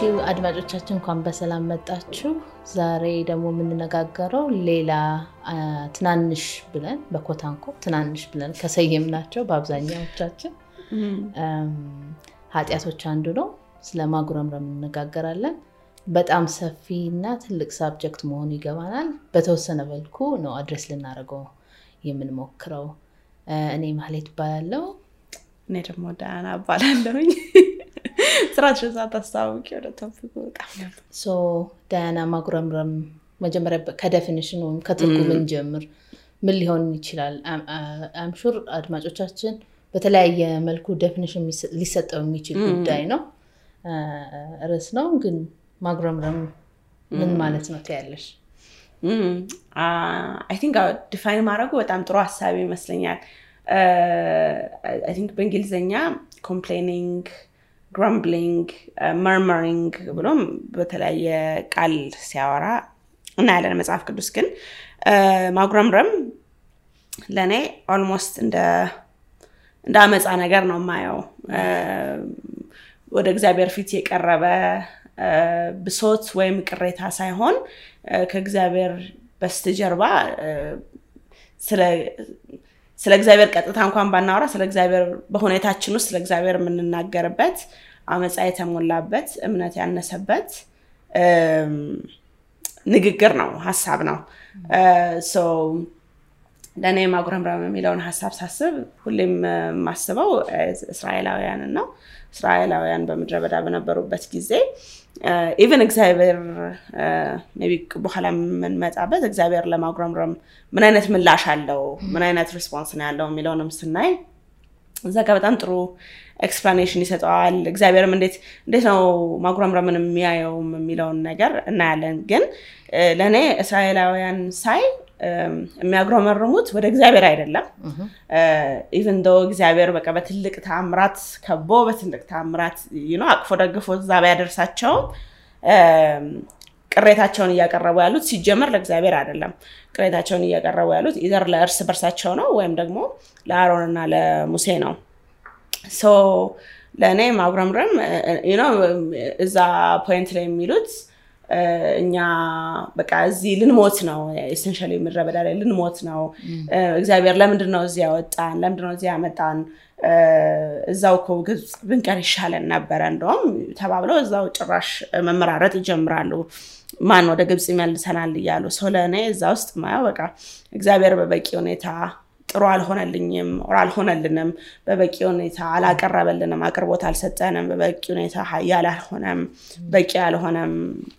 አድማጮቻችን እንኳን በሰላም መጣችሁ። ዛሬ ደግሞ የምንነጋገረው ሌላ ትናንሽ ብለን በ quote unquote ትናንሽ ብለን ከሰየምናቸው በአብዛኛዎቻችን ኃጢአቶች አንዱ ነው። ስለ ማጉረምረም እንነጋገራለን። በጣም ሰፊ እና ትልቅ subject መሆኑ ይገባናል። በተወሰነ መልኩ ነው address ልናደርገው የምንሞክረው። እኔ ማህሌት እባላለሁ። እኔ ደግሞ ዳያና እባላለሁኝ። ስራችን ሳታስታውቂ ወደ topic ኡ በጣም ዳያና ማጉረምረም መጀመሪያ ከ definition ወይም ከትርጉም እንጀምር። ምን ሊሆን ይችላል? I'm sure አድማጮቻችን በተለያየ መልኩ definition ሊሰጠው የሚችል ጉዳይ ነው፣ ርዕስ ነው። ግን ማጉረምረም ምን ማለት ነው ትያለሽ? I think define ማድረጉ በጣም ጥሩ ሀሳብ ይመስለኛል። I think በእንግሊዝኛ complaining grumbling murmuring ብሎም በተለያየ ቃል ሲያወራ እናያለን መጽሐፍ ቅዱስ። ግን ማጉረምረም ለእኔ almost እንደ አመፃ ነገር ነው የማየው። ወደ እግዚአብሔር ፊት የቀረበ ብሶት ወይም ቅሬታ ሳይሆን ከእግዚአብሔር በስተጀርባ ስለ እግዚአብሔር ቀጥታ እንኳን ባናወራ ስለ እግዚአብሔር በሁኔታችን ውስጥ ስለ እግዚአብሔር የምንናገርበት አመፃ የተሞላበት እምነት ያነሰበት ንግግር ነው፣ ሀሳብ ነው። ለእኔ ማጉረምረም የሚለውን ሀሳብ ሳስብ ሁሌም የማስበው እስራኤላውያንን ነው። እስራኤላውያን በምድረ በዳ በነበሩበት ጊዜ even እግዚአብሔር ቢ በኋላ የምንመጣበት እግዚአብሔር ለማጉረምረም ምን አይነት ምላሽ አለው፣ ምን አይነት response ነው ያለው የሚለውንም ስናይ እዛ ጋር በጣም ጥሩ explanation ይሰጠዋል። እግዚአብሔርም እንዴት እንዴት ነው ማጉረምረምን የሚያየውም የሚለውን ነገር እናያለን። ግን ለእኔ እስራኤላውያን ሳይ የሚያጉረመርሙት ወደ እግዚአብሔር አይደለም። even though እግዚአብሔር በቃ በትልቅ ተአምራት ከቦ በትልቅ ተአምራት አቅፎ ደግፎ እዛ ቢያደርሳቸውም ቅሬታቸውን እያቀረቡ ያሉት ሲጀመር ለእግዚአብሔር አይደለም። ቅሬታቸውን እያቀረቡ ያሉት either ለእርስ በርሳቸው ነው ወይም ደግሞ ለአሮንና ለሙሴ ነው። ለእኔ ማጉረምረም እዛ point ላይ የሚሉት እኛ በቃ እዚህ ልንሞት ነው። essentially ምድረ በዳ ላይ ልንሞት ነው። እግዚአብሔር ለምንድን ነው እዚህ ያወጣን? ለምንድን ነው እዚህ ያመጣን? እዛው እኮ ግብፅ ብንቀር ይሻለን ነበረ። እንደውም ተባብለው እዛው ጭራሽ መመራረጥ ይጀምራሉ። ማን ወደ ግብፅ ይመልሰናል እያሉ ለእኔ እዛ ውስጥ ማየው በቃ እግዚአብሔር በበቂ ሁኔታ ጥሩ አልሆነልኝም or አልሆነልንም፣ በበቂ ሁኔታ አላቀረበልንም፣ አቅርቦት አልሰጠንም፣ በበቂ ሁኔታ ሀያል አልሆነም፣ በቂ አልሆነም፣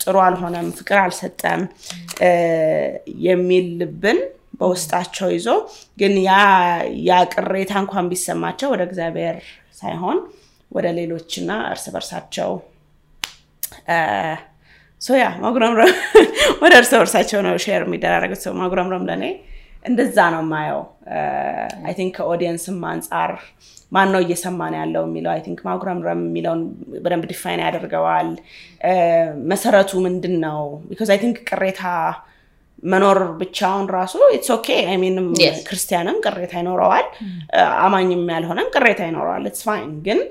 ጥሩ አልሆነም፣ ፍቅር አልሰጠም የሚል ልብን በውስጣቸው ይዞ ግን ያ ቅሬታ እንኳን ቢሰማቸው ወደ እግዚአብሔር ሳይሆን ወደ ሌሎችና እርስ በርሳቸው so ያ ማጉረምረም ወደ እርስ በርሳቸው ነው share የሚደራረጉት። ሰው ማጉረምረም ለእኔ እንደዛ ነው የማየው። I think ከ audience ም አንጻር ማን ነው እየሰማን ያለው የሚለው I think ማጉረምረም የሚለውን በደንብ define ያደርገዋል። መሰረቱ ምንድን ነው? because I think ቅሬታ መኖር ብቻውን ራሱ it's okay። ማንም ክርስቲያንም ቅሬታ ይኖረዋል፣ አማኝም ያልሆነም ቅሬታ ይኖረዋል። it's fine ግን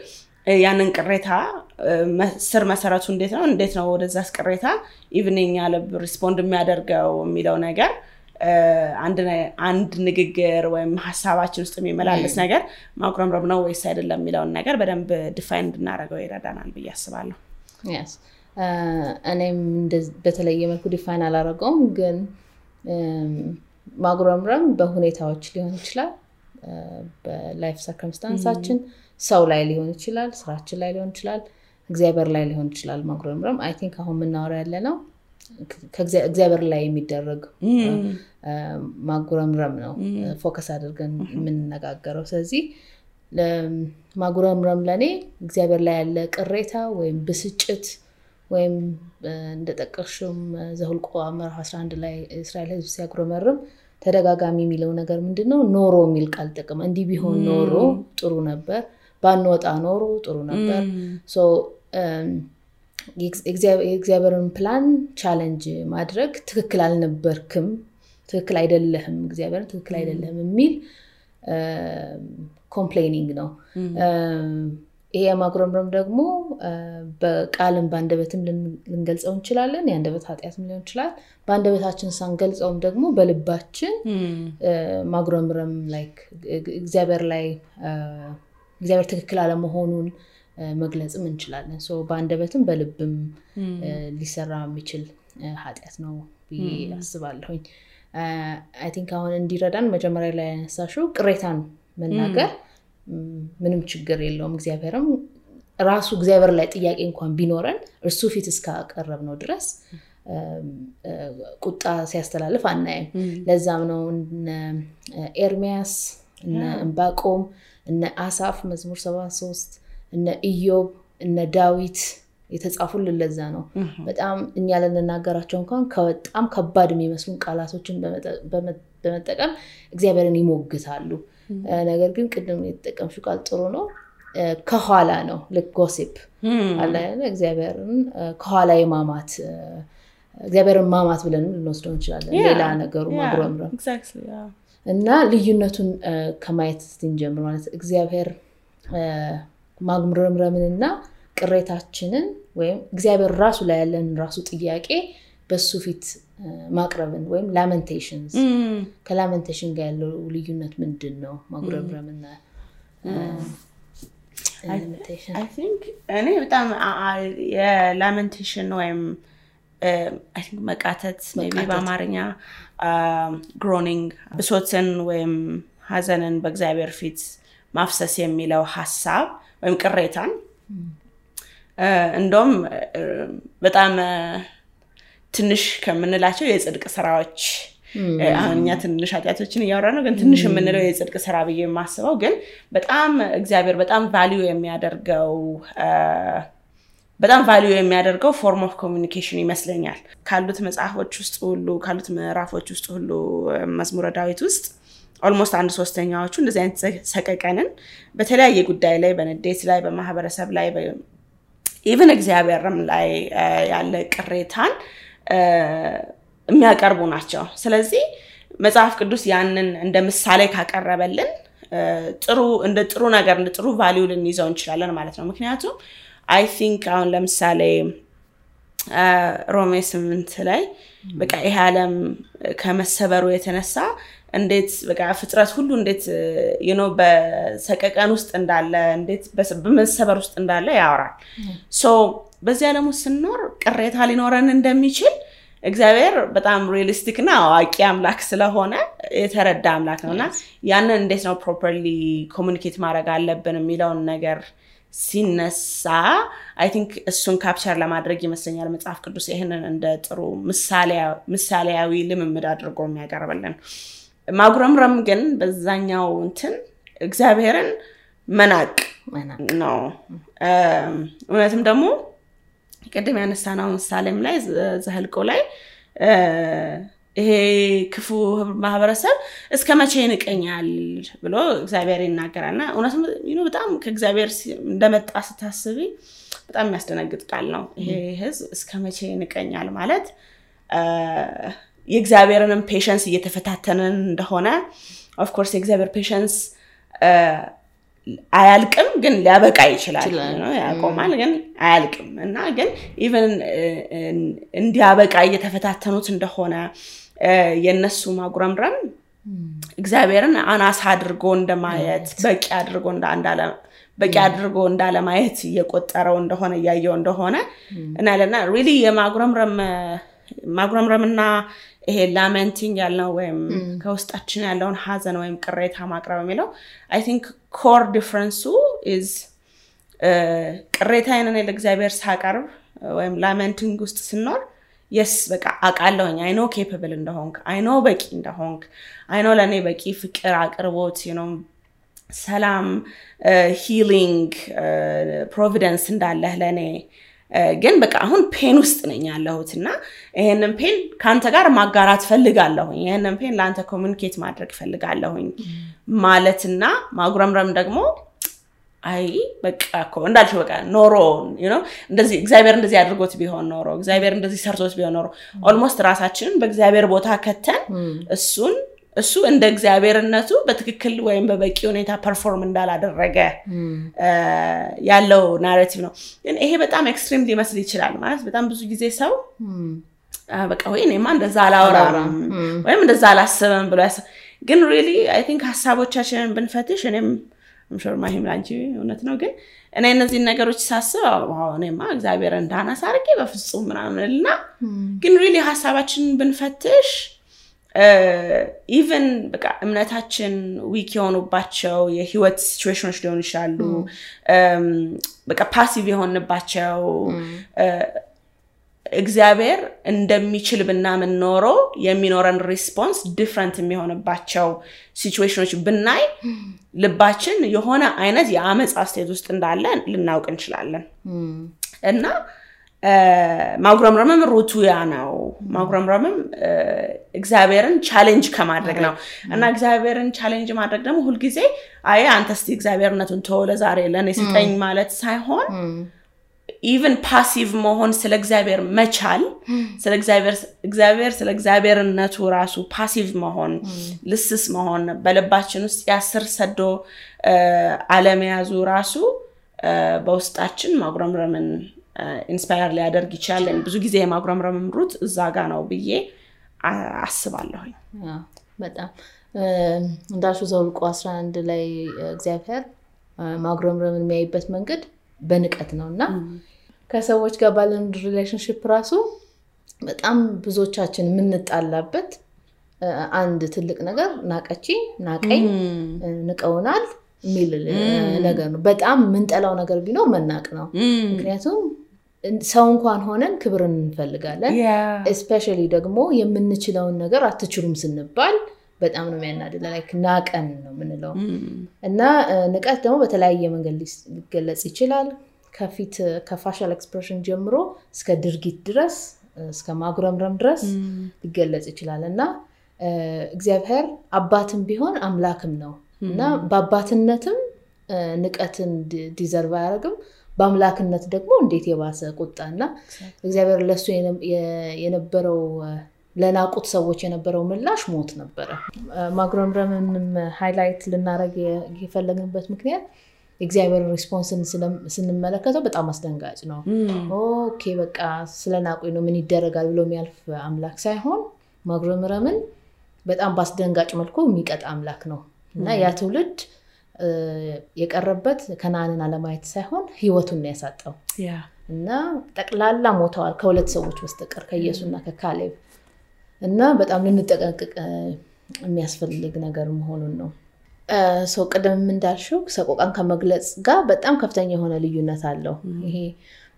ያንን ቅሬታ ስር መሰረቱ እንዴት ነው እንዴት ነው ወደዛስ ቅሬታ evening ልብ respond የሚያደርገው የሚለው ነገር አንድ ንግግር ወይም ሀሳባችን ውስጥ የሚመላለስ ነገር ማጉረምረም ነው ወይስ አይደለም የሚለውን ነገር በደንብ define እንድናደርገው ይረዳናል ብዬ አስባለሁ። እኔም በተለየ መልኩ define አላደረገውም፣ ግን ማጉረምረም በሁኔታዎች ሊሆን ይችላል። በ life circumstance ኣችን ሰው ላይ ሊሆን ይችላል፣ ስራችን ላይ ሊሆን ይችላል፣ እግዚአብሔር ላይ ሊሆን ይችላል። ማጉረምረም I think አሁን የምናወራ ያለ ነው እግዚአብሔር ላይ የሚደረግ ማጉረምረም ነው focus አድርገን የምንነጋገረው። ስለዚህ ማጉረምረም ለእኔ እግዚአብሔር ላይ ያለ ቅሬታ ወይም ብስጭት ወይም እንደጠቀሽም ዘኍልቍ ምዕራፍ 11 ላይ እስራኤል ሕዝብ ሲያጉረመርም ተደጋጋሚ የሚለው ነገር ምንድን ነው? ኖሮ የሚል ቃል ጥቅም እንዲህ ቢሆን ኖሮ ጥሩ ነበር፣ ባንወጣ ኖሮ ጥሩ ነበር። የእግዚአብሔርን plan challenge ማድረግ ትክክል አልነበርክም፣ ትክክል አይደለህም፣ እግዚአብሔርን ትክክል አይደለህም የሚል complaining ነው። ይሄ የማጉረምረም ደግሞ በቃልም በአንደበትም ልንገልጸው እንችላለን። የአንደበት ኃጢአትም ሊሆን ይችላል። በአንደበታችን ሳንገልጸውም ደግሞ በልባችን ማጉረምረም like እግዚአብሔር ላይ እግዚአብሔር ትክክል አለመሆኑን መግለጽም እንችላለን። በአንደበትም በልብም ሊሰራ የሚችል ኃጢአት ነው ብዬ አስባለሁኝ። I think አሁን እንዲረዳን መጀመሪያ ላይ ያነሳሽው ቅሬታን መናገር ምንም ችግር የለውም። እግዚአብሔርም ራሱ እግዚአብሔር ላይ ጥያቄ እንኳን ቢኖረን እርሱ ፊት እስካቀረብነው ድረስ ቁጣ ሲያስተላልፍ አናይም። ለዛም ነው እነ ኤርሚያስ እነ እምባቆም እነ አሳፍ መዝሙር ሰባ ሶስት እነ ኢዮብ እነ ዳዊት የተጻፉልን ለዛ ነው። በጣም እኛ ልንናገራቸው እንኳን በጣም ከባድ የሚመስሉን ቃላቶችን በመጠቀም እግዚአብሔርን ይሞግታሉ። ነገር ግን ቅድም የተጠቀምሽው ቃል ጥሩ ነው። ከኋላ ነው ልክ ጎሲፕ አለ እግዚአብሔርን ከኋላ የማማት እግዚአብሔርን ማማት ብለን ልንወስደው እንችላለን። ሌላ ነገሩ ማጉረምረም እና ልዩነቱን ከማየት ስንጀምር ማለት እግዚአብሔር ማጉረምረምንና ቅሬታችንን ወይም እግዚአብሔር ራሱ ላይ ያለን ራሱ ጥያቄ በሱ ፊት ማቅረብን ወይም lamentations ከ lamentation ጋር ያለው ልዩነት ምንድን ነው? ማጉረምረምና እኔ በጣም የ lamentation ወይም መቃተት ቢ በአማርኛ groaning ብሶትን ወይም ሀዘንን በእግዚአብሔር ፊት ማፍሰስ የሚለው ሀሳብ ወይም ቅሬታን እንደውም በጣም ትንሽ ከምንላቸው የጽድቅ ስራዎች አሁን እኛ ትንሽ ኃጢአቶችን እያወራነው፣ ግን ትንሽ የምንለው የጽድቅ ስራ ብዬ የማስበው ግን በጣም እግዚአብሔር በጣም value የሚያደርገው በጣም value የሚያደርገው form of communication ይመስለኛል። ካሉት መጽሐፎች ውስጥ ሁሉ ካሉት ምዕራፎች ውስጥ ሁሉ መዝሙረ ዳዊት ውስጥ almost አንድ ሶስተኛዎቹ እንደዚህ አይነት ሰቀቀንን በተለያየ ጉዳይ ላይ በንዴት ላይ በማህበረሰብ ላይ even እግዚአብሔርም ላይ ያለ ቅሬታን የሚያቀርቡ ናቸው። ስለዚህ መጽሐፍ ቅዱስ ያንን እንደ ምሳሌ ካቀረበልን ጥሩ እንደ ጥሩ ነገር እንደ ጥሩ value ልንይዘው እንችላለን ማለት ነው። ምክንያቱም I think አሁን ለምሳሌ ሮሜ ስምንት ላይ በቃ ይሄ ዓለም ከመሰበሩ የተነሳ እንዴት በቃ ፍጥረት ሁሉ እንዴት you know በሰቀቀን ውስጥ እንዳለ እንዴት በመሰበር ውስጥ እንዳለ ያወራል። so በዚህ ዓለም ውስጥ ስንኖር ቅሬታ ሊኖረን እንደሚችል እግዚአብሔር በጣም realistic እና አዋቂ አምላክ ስለሆነ የተረዳ አምላክ ነው እና ያንን እንዴት ነው properly communicate ማድረግ አለብን የሚለውን ነገር ሲነሳ I think እሱን capture ለማድረግ ይመስለኛል መጽሐፍ ቅዱስ ይህንን እንደ ጥሩ ምሳሌያዊ ልምምድ አድርጎ የሚያቀርብልን። ማጉረምረም ግን በዛኛው እንትን እግዚአብሔርን መናቅ ነው። እውነትም ደግሞ ቅድም ያነሳነው ምሳሌም ላይ ዘህልቆ ላይ ይሄ ክፉ ማህበረሰብ እስከ መቼ ይንቀኛል ብሎ እግዚአብሔር ይናገራል እና እውነትም በጣም ከእግዚአብሔር እንደመጣ ስታስቢ በጣም የሚያስደነግጥ ቃል ነው። ይሄ ህዝብ እስከ መቼ ይንቀኛል ማለት የእግዚአብሔርንም patience እየተፈታተንን እንደሆነ of course የእግዚአብሔር patience አያልቅም፣ ግን ሊያበቃ ይችላል። ያቆማል፣ ግን አያልቅም። እና ግን even እንዲያበቃ እየተፈታተኑት እንደሆነ የእነሱ ማጉረምረም እግዚአብሔርን አናሳ አድርጎ እንደማየት በቂ አድርጎ በቂ አድርጎ እንዳለማየት እየቆጠረው እንደሆነ እያየው እንደሆነ እናያለና really የማጉረምረም ማጉረምረምና ይሄ lamenting ያልነው ወይም ከውስጣችን ያለውን ሀዘን ወይም ቅሬታ ማቅረብ የሚለው I think core difference ኡ is ቅሬታዬን እኔ ለእግዚአብሔር ሳቀርብ ወይም lamenting ውስጥ ስኖር yes በቃ አውቃለሁኝ I know capable እንደሆንክ I know በቂ እንደሆንክ I know ለእኔ በቂ ፍቅር አቅርቦት ነው ሰላም healing providence እንዳለህ ለእኔ ግን በቃ አሁን pain ውስጥ ነኝ ያለሁት እና ይህንን pain ከአንተ ጋር ማጋራት ፈልጋለሁኝ። ይህንን pain ለአንተ communicate ማድረግ ፈልጋለሁኝ ማለትና ማጉረምረም ደግሞ አይ በቃ እኮ እንዳልሽ በቃ ኖሮ እንደዚህ እግዚአብሔር እንደዚህ አድርጎት ቢሆን ኖሮ እግዚአብሔር እንደዚህ ሰርቶት ቢሆን ኖሮ almost ራሳችንን በእግዚአብሔር ቦታ ከተን እሱን እሱ እንደ እግዚአብሔርነቱ በትክክል ወይም በበቂ ሁኔታ perform እንዳላደረገ ያለው narrative ነው። ግን ይሄ በጣም extreme ሊመስል ይችላል። ማለት በጣም ብዙ ጊዜ ሰው በቃ ወይ እኔማ እንደዛ አላወራም ወይም እንደዛ አላስብም ብሎ ግን really I think ሀሳቦቻችንን ብንፈትሽ እኔም Im sure ማሂም ላንቺ እውነት ነው። ግን እኔ እነዚህን ነገሮች ሳስብ እኔማ እግዚአብሔር እንዳነሰ አድርጌ በፍጹም ምናምን እና ግን really ሀሳባችንን ብንፈትሽ even በቃ እምነታችን weak የሆኑባቸው የህይወት ሲቹዌሽኖች ሊሆኑ ይችላሉ። በቃ passive የሆንባቸው እግዚአብሔር እንደሚችል ብናምን ኖሮ የሚኖረን response different የሚሆንባቸው ሲቹዌሽኖች ብናይ ልባችን የሆነ አይነት የአመፅ state ውስጥ እንዳለ ልናውቅ እንችላለን እና ማጉረምረምም root ኡ ያ ነው። ማጉረምረምም እግዚአብሔርን challenge ከማድረግ ነው። እና እግዚአብሔርን challenge ማድረግ ደግሞ ሁልጊዜ አይ አንተ እስቲ እግዚአብሔርነቱን ተወው ለዛሬ ለእኔ ስጠኝ ማለት ሳይሆን even passive መሆን ስለ እግዚአብሔር መቻል ስለ እግዚአብሔር ስለ እግዚአብሔርነቱ ራሱ passive መሆን ልስልስ መሆን በልባችን ውስጥ ያ ስር ሰዶ አለመያዙ ራሱ በውስጣችን ማጉረምረምን inspire ሊያደርግ ይችላል። ብዙ ጊዜ የማጉረምረምም root እዛ ጋ ነው ብዬ አስባለሁኝ። በጣም እንዳልሽው ዘኍልቍ 11 ላይ እግዚአብሔር ማጉረምረምን የሚያይበት መንገድ በንቀት ነው እና ከሰዎች ጋር ባለን relationship ራሱ በጣም ብዙዎቻችን የምንጣላበት አንድ ትልቅ ነገር ናቀችኝ፣ ናቀኝ፣ ንቀውናል የሚል ነገር ነው። በጣም የምንጠላው ነገር ቢኖር መናቅ ነው። ምክንያቱም ሰው እንኳን ሆነን ክብርን እንፈልጋለን። especially ደግሞ የምንችለውን ነገር አትችሉም ስንባል በጣም ነው የሚያናድደን like ናቀን ነው የምንለው። እና ንቀት ደግሞ በተለያየ መንገድ ሊገለጽ ይችላል። ከፊት ከ facial expression ጀምሮ እስከ ድርጊት ድረስ እስከ ማጉረምረም ድረስ ሊገለጽ ይችላል። እና እግዚአብሔር አባትም ቢሆን አምላክም ነው። እና በአባትነትም ንቀትን deserve አያደርግም። በአምላክነት ደግሞ እንዴት የባሰ ቁጣ እና እግዚአብሔር ለሱ የነበረው ለናቁት ሰዎች የነበረው ምላሽ ሞት ነበረ። ማጉረምረምንም highlight ልናደርግ የፈለግንበት ምክንያት የእግዚአብሔርን response ን ስንመለከተው በጣም አስደንጋጭ ነው። okay በቃ ስለ ናቁኝ ነው ምን ይደረጋል ብሎ የሚያልፍ አምላክ ሳይሆን ማጉረምረምን በጣም በአስደንጋጭ መልኩ የሚቀጣ አምላክ ነው እና ያ ትውልድ የቀረበት ከነዓንን አለማየት ሳይሆን ህይወቱን ያሳጣው እና ጠቅላላ ሞተዋል ከሁለት ሰዎች በስተቀር ከኢየሱስና ከካሌብ እና በጣም ልንጠቀቅቅ የሚያስፈልግ ነገር መሆኑን ነው። ሰው ቅድም እንዳልሽው ሰቆቃን ከመግለጽ ጋር በጣም ከፍተኛ የሆነ ልዩነት አለው። ይሄ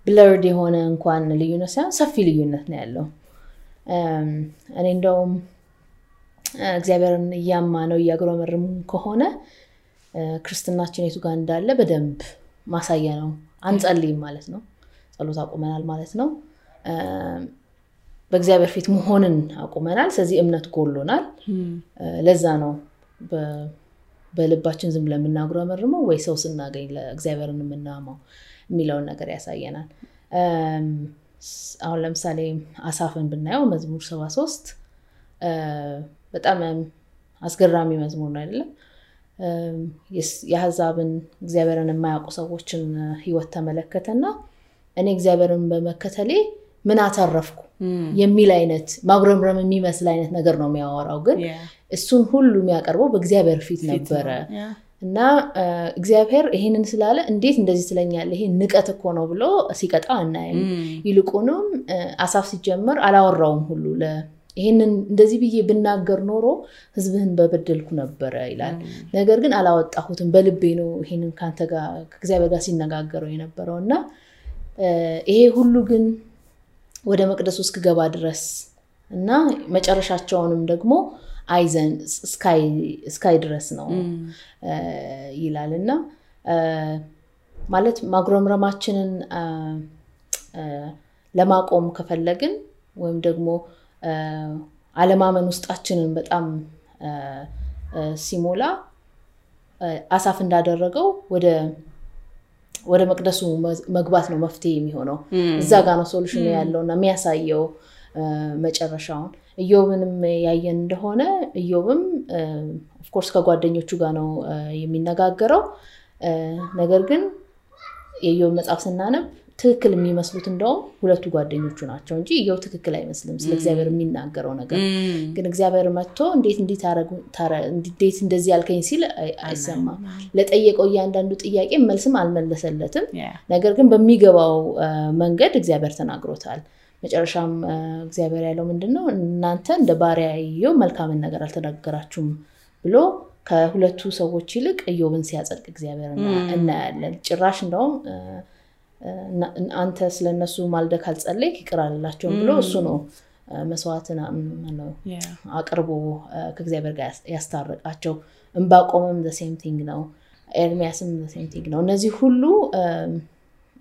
ብለርድ የሆነ እንኳን ልዩነት ሳይሆን ሰፊ ልዩነት ነው ያለው። እኔ እንደውም እግዚአብሔርን እያማ ነው እያጉረመረሙ ከሆነ ክርስትናችን የቱ ጋር እንዳለ በደንብ ማሳያ ነው። አንጸልይም ማለት ነው። ጸሎት አቁመናል ማለት ነው። በእግዚአብሔር ፊት መሆንን አቁመናል። ስለዚህ እምነት ጎሎናል። ለዛ ነው በልባችን ዝም ለምናጉረመርመው ወይ ሰው ስናገኝ ለእግዚአብሔርን የምናማው የሚለውን ነገር ያሳየናል። አሁን ለምሳሌ አሳፍን ብናየው መዝሙር ሰባ ሶስት በጣም አስገራሚ መዝሙር ነው አይደለም? የአሕዛብን እግዚአብሔርን የማያውቁ ሰዎችን ህይወት ተመለከተና እኔ እግዚአብሔርን በመከተሌ ምን አተረፍኩ? የሚል አይነት ማጉረምረም የሚመስል አይነት ነገር ነው የሚያወራው። ግን እሱን ሁሉ የሚያቀርበው በእግዚአብሔር ፊት ነበረ። እና እግዚአብሔር ይሄንን ስላለ እንዴት እንደዚህ ትለኛለ? ይሄ ንቀት እኮ ነው ብሎ ሲቀጣ አናይም። ይልቁንም አሳፍ ሲጀመር አላወራውም ሁሉ ይህንን እንደዚህ ብዬ ብናገር ኖሮ ህዝብህን በበደልኩ ነበረ ይላል። ነገር ግን አላወጣሁትም፣ በልቤ ነው ይሄንን ከአንተ ጋር ከእግዚአብሔር ጋር ሲነጋገረው የነበረው እና ይሄ ሁሉ ግን ወደ መቅደሱ እስክገባ ድረስ እና መጨረሻቸውንም ደግሞ አይዘን እስካይ ድረስ ነው ይላል እና ማለት ማጉረምረማችንን ለማቆም ከፈለግን ወይም ደግሞ አለማመን ውስጣችንን በጣም ሲሞላ አሳፍ እንዳደረገው ወደ ወደ መቅደሱ መግባት ነው መፍትሄ የሚሆነው። እዛ ጋ ነው ሶሉሽኑ ያለው እና የሚያሳየው መጨረሻውን ኢዮብንም ያየን እንደሆነ ኢዮብም of course ከጓደኞቹ ጋር ነው የሚነጋገረው። ነገር ግን የኢዮብ መጽሐፍ ስናነብ ትክክል የሚመስሉት እንደውም ሁለቱ ጓደኞቹ ናቸው እንጂ ኢዮብ ትክክል አይመስልም ስለ እግዚአብሔር የሚናገረው ነገር። ግን እግዚአብሔር መጥቶ እንዴት እንዴት እንደዚህ ያልከኝ ሲል አይሰማም። ለጠየቀው እያንዳንዱ ጥያቄ መልስም አልመለሰለትም። ነገር ግን በሚገባው መንገድ እግዚአብሔር ተናግሮታል። መጨረሻም እግዚአብሔር ያለው ምንድን ነው? እናንተ እንደ ባሪያ ኢዮብ መልካምን ነገር አልተናገራችሁም ብሎ ከሁለቱ ሰዎች ይልቅ ኢዮብን ሲያጸድቅ እግዚአብሔር እናያለን። ጭራሽ እንደውም አንተ ስለነሱ ማልደ ካልጸለይክ ይቅር አልላቸውም ብሎ እሱ ነው መስዋዕትን አቅርቦ ከእግዚአብሔር ጋር ያስታረቃቸው። እንባቆምም same thing ነው። ኤርሚያስም same thing ነው። እነዚህ ሁሉ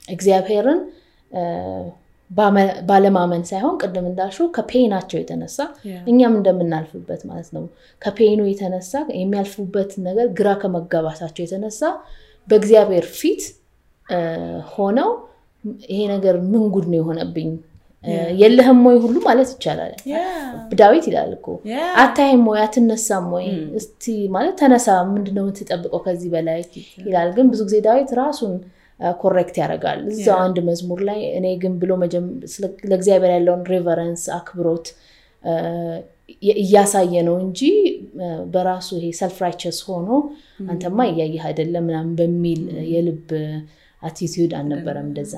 እግዚአብሔርን ባለማመን ሳይሆን ቅድም እንዳልሽው ከፔናቸው የተነሳ እኛም እንደምናልፍበት ማለት ነው። ከፔኑ የተነሳ የሚያልፉበት ነገር ግራ ከመጋባታቸው የተነሳ በእግዚአብሔር ፊት ሆነው ይሄ ነገር ምን ጉድ ነው የሆነብኝ? የለህም ወይ ሁሉ ማለት ይቻላል። ዳዊት ይላል እኮ አታይም ወይ? አትነሳም ወይ? እስቲ ማለት ተነሳ፣ ምንድነው የምትጠብቀው ከዚህ በላይ? ይላል። ግን ብዙ ጊዜ ዳዊት ራሱን correct ያደርጋል። እዛው አንድ መዝሙር ላይ እኔ ግን ብሎ ለእግዚአብሔር ያለውን reverence አክብሮት እያሳየ ነው እንጂ በራሱ ይሄ self righteous ሆኖ አንተማ እያየህ አይደለም ምናምን በሚል የልብ attitude አልነበረም። እንደዛ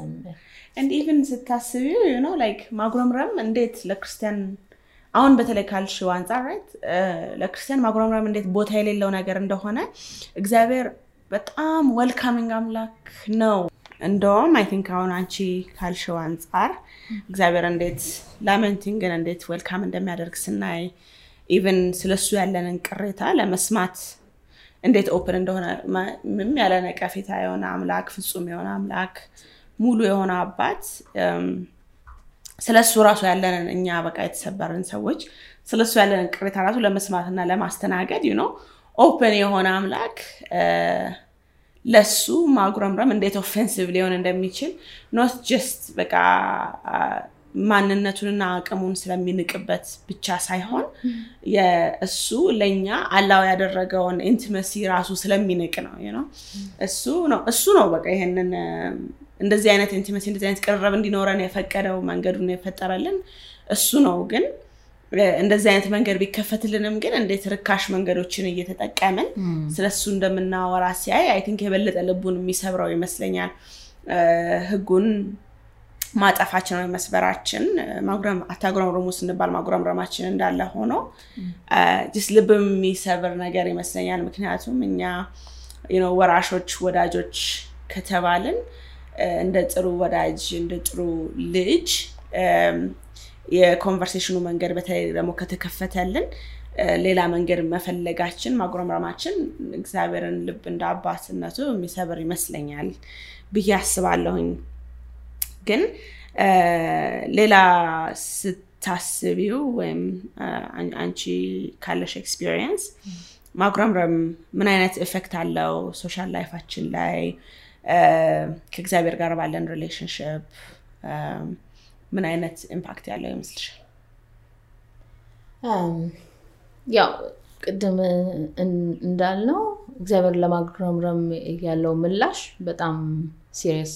even ስታስቢው ነው like ማጉረምረም እንዴት ለክርስቲያን አሁን በተለይ ካልሽው አንጻር right ለክርስቲያን ማጉረምረም እንዴት ቦታ የሌለው ነገር እንደሆነ እግዚአብሔር በጣም welcoming አምላክ ነው። እንደውም I think አሁን አንቺ ካልሽው አንጻር እግዚአብሔር እንዴት lamenting ን እንዴት welcome እንደሚያደርግ ስናይ even ስለሱ ያለንን ቅሬታ ለመስማት እንዴት open እንደሆነ ምንም ያለ ነቀፌታ የሆነ አምላክ ፍጹም የሆነ አምላክ ሙሉ የሆነ አባት ስለሱ ራሱ ያለንን እኛ በቃ የተሰበርን ሰዎች ስለሱ ያለንን ቅሬታ ራሱ ለመስማትና ለማስተናገድ ነው open የሆነ አምላክ ለሱ ማጉረምረም እንዴት offensive ሊሆን እንደሚችል not just በቃ ማንነቱንና አቅሙን ስለሚንቅበት ብቻ ሳይሆን እሱ ለእኛ allow ያደረገውን intimacy ራሱ ስለሚንቅ ነው ነው እሱ ነው እሱ ነው በቃ ይሄንን እንደዚህ አይነት intimacy እንደዚህ አይነት ቅርበት እንዲኖረን የፈቀደው መንገዱን የፈጠረልን እሱ ነው። ግን እንደዚህ አይነት መንገድ ቢከፈትልንም ግን እንዴት ርካሽ መንገዶችን እየተጠቀምን ስለሱ እንደምናወራ ሲያይ I think የበለጠ ልቡን የሚሰብረው ይመስለኛል። ህጉን ማጠፋችን ወይ መስበራችን አታጉረምርሙ ስንባል ማጉረምረማችን እንዳለ ሆኖ ስ ልብ የሚሰብር ነገር ይመስለኛል። ምክንያቱም እኛ ወራሾች ወዳጆች ከተባልን እንደ ጥሩ ወዳጅ እንደ ጥሩ ልጅ የኮንቨርሴሽኑ መንገድ በተለይ ደግሞ ከተከፈተልን ሌላ መንገድ መፈለጋችን ማጉረምረማችን እግዚአብሔርን ልብ እንደ አባትነቱ የሚሰብር ይመስለኛል ብዬ አስባለሁኝ ግን ሌላ ስታስቢው ወይም አንቺ ካለሽ experience ማጉረምረም ምን አይነት effect አለው social life ኣችን ላይ ከእግዚአብሔር ጋር ባለን relationship ምን አይነት impact ያለው ይመስልሻል? ያው ቅድም እንዳልነው እግዚአብሔር ለማጉረምረም ያለው ምላሽ በጣም serious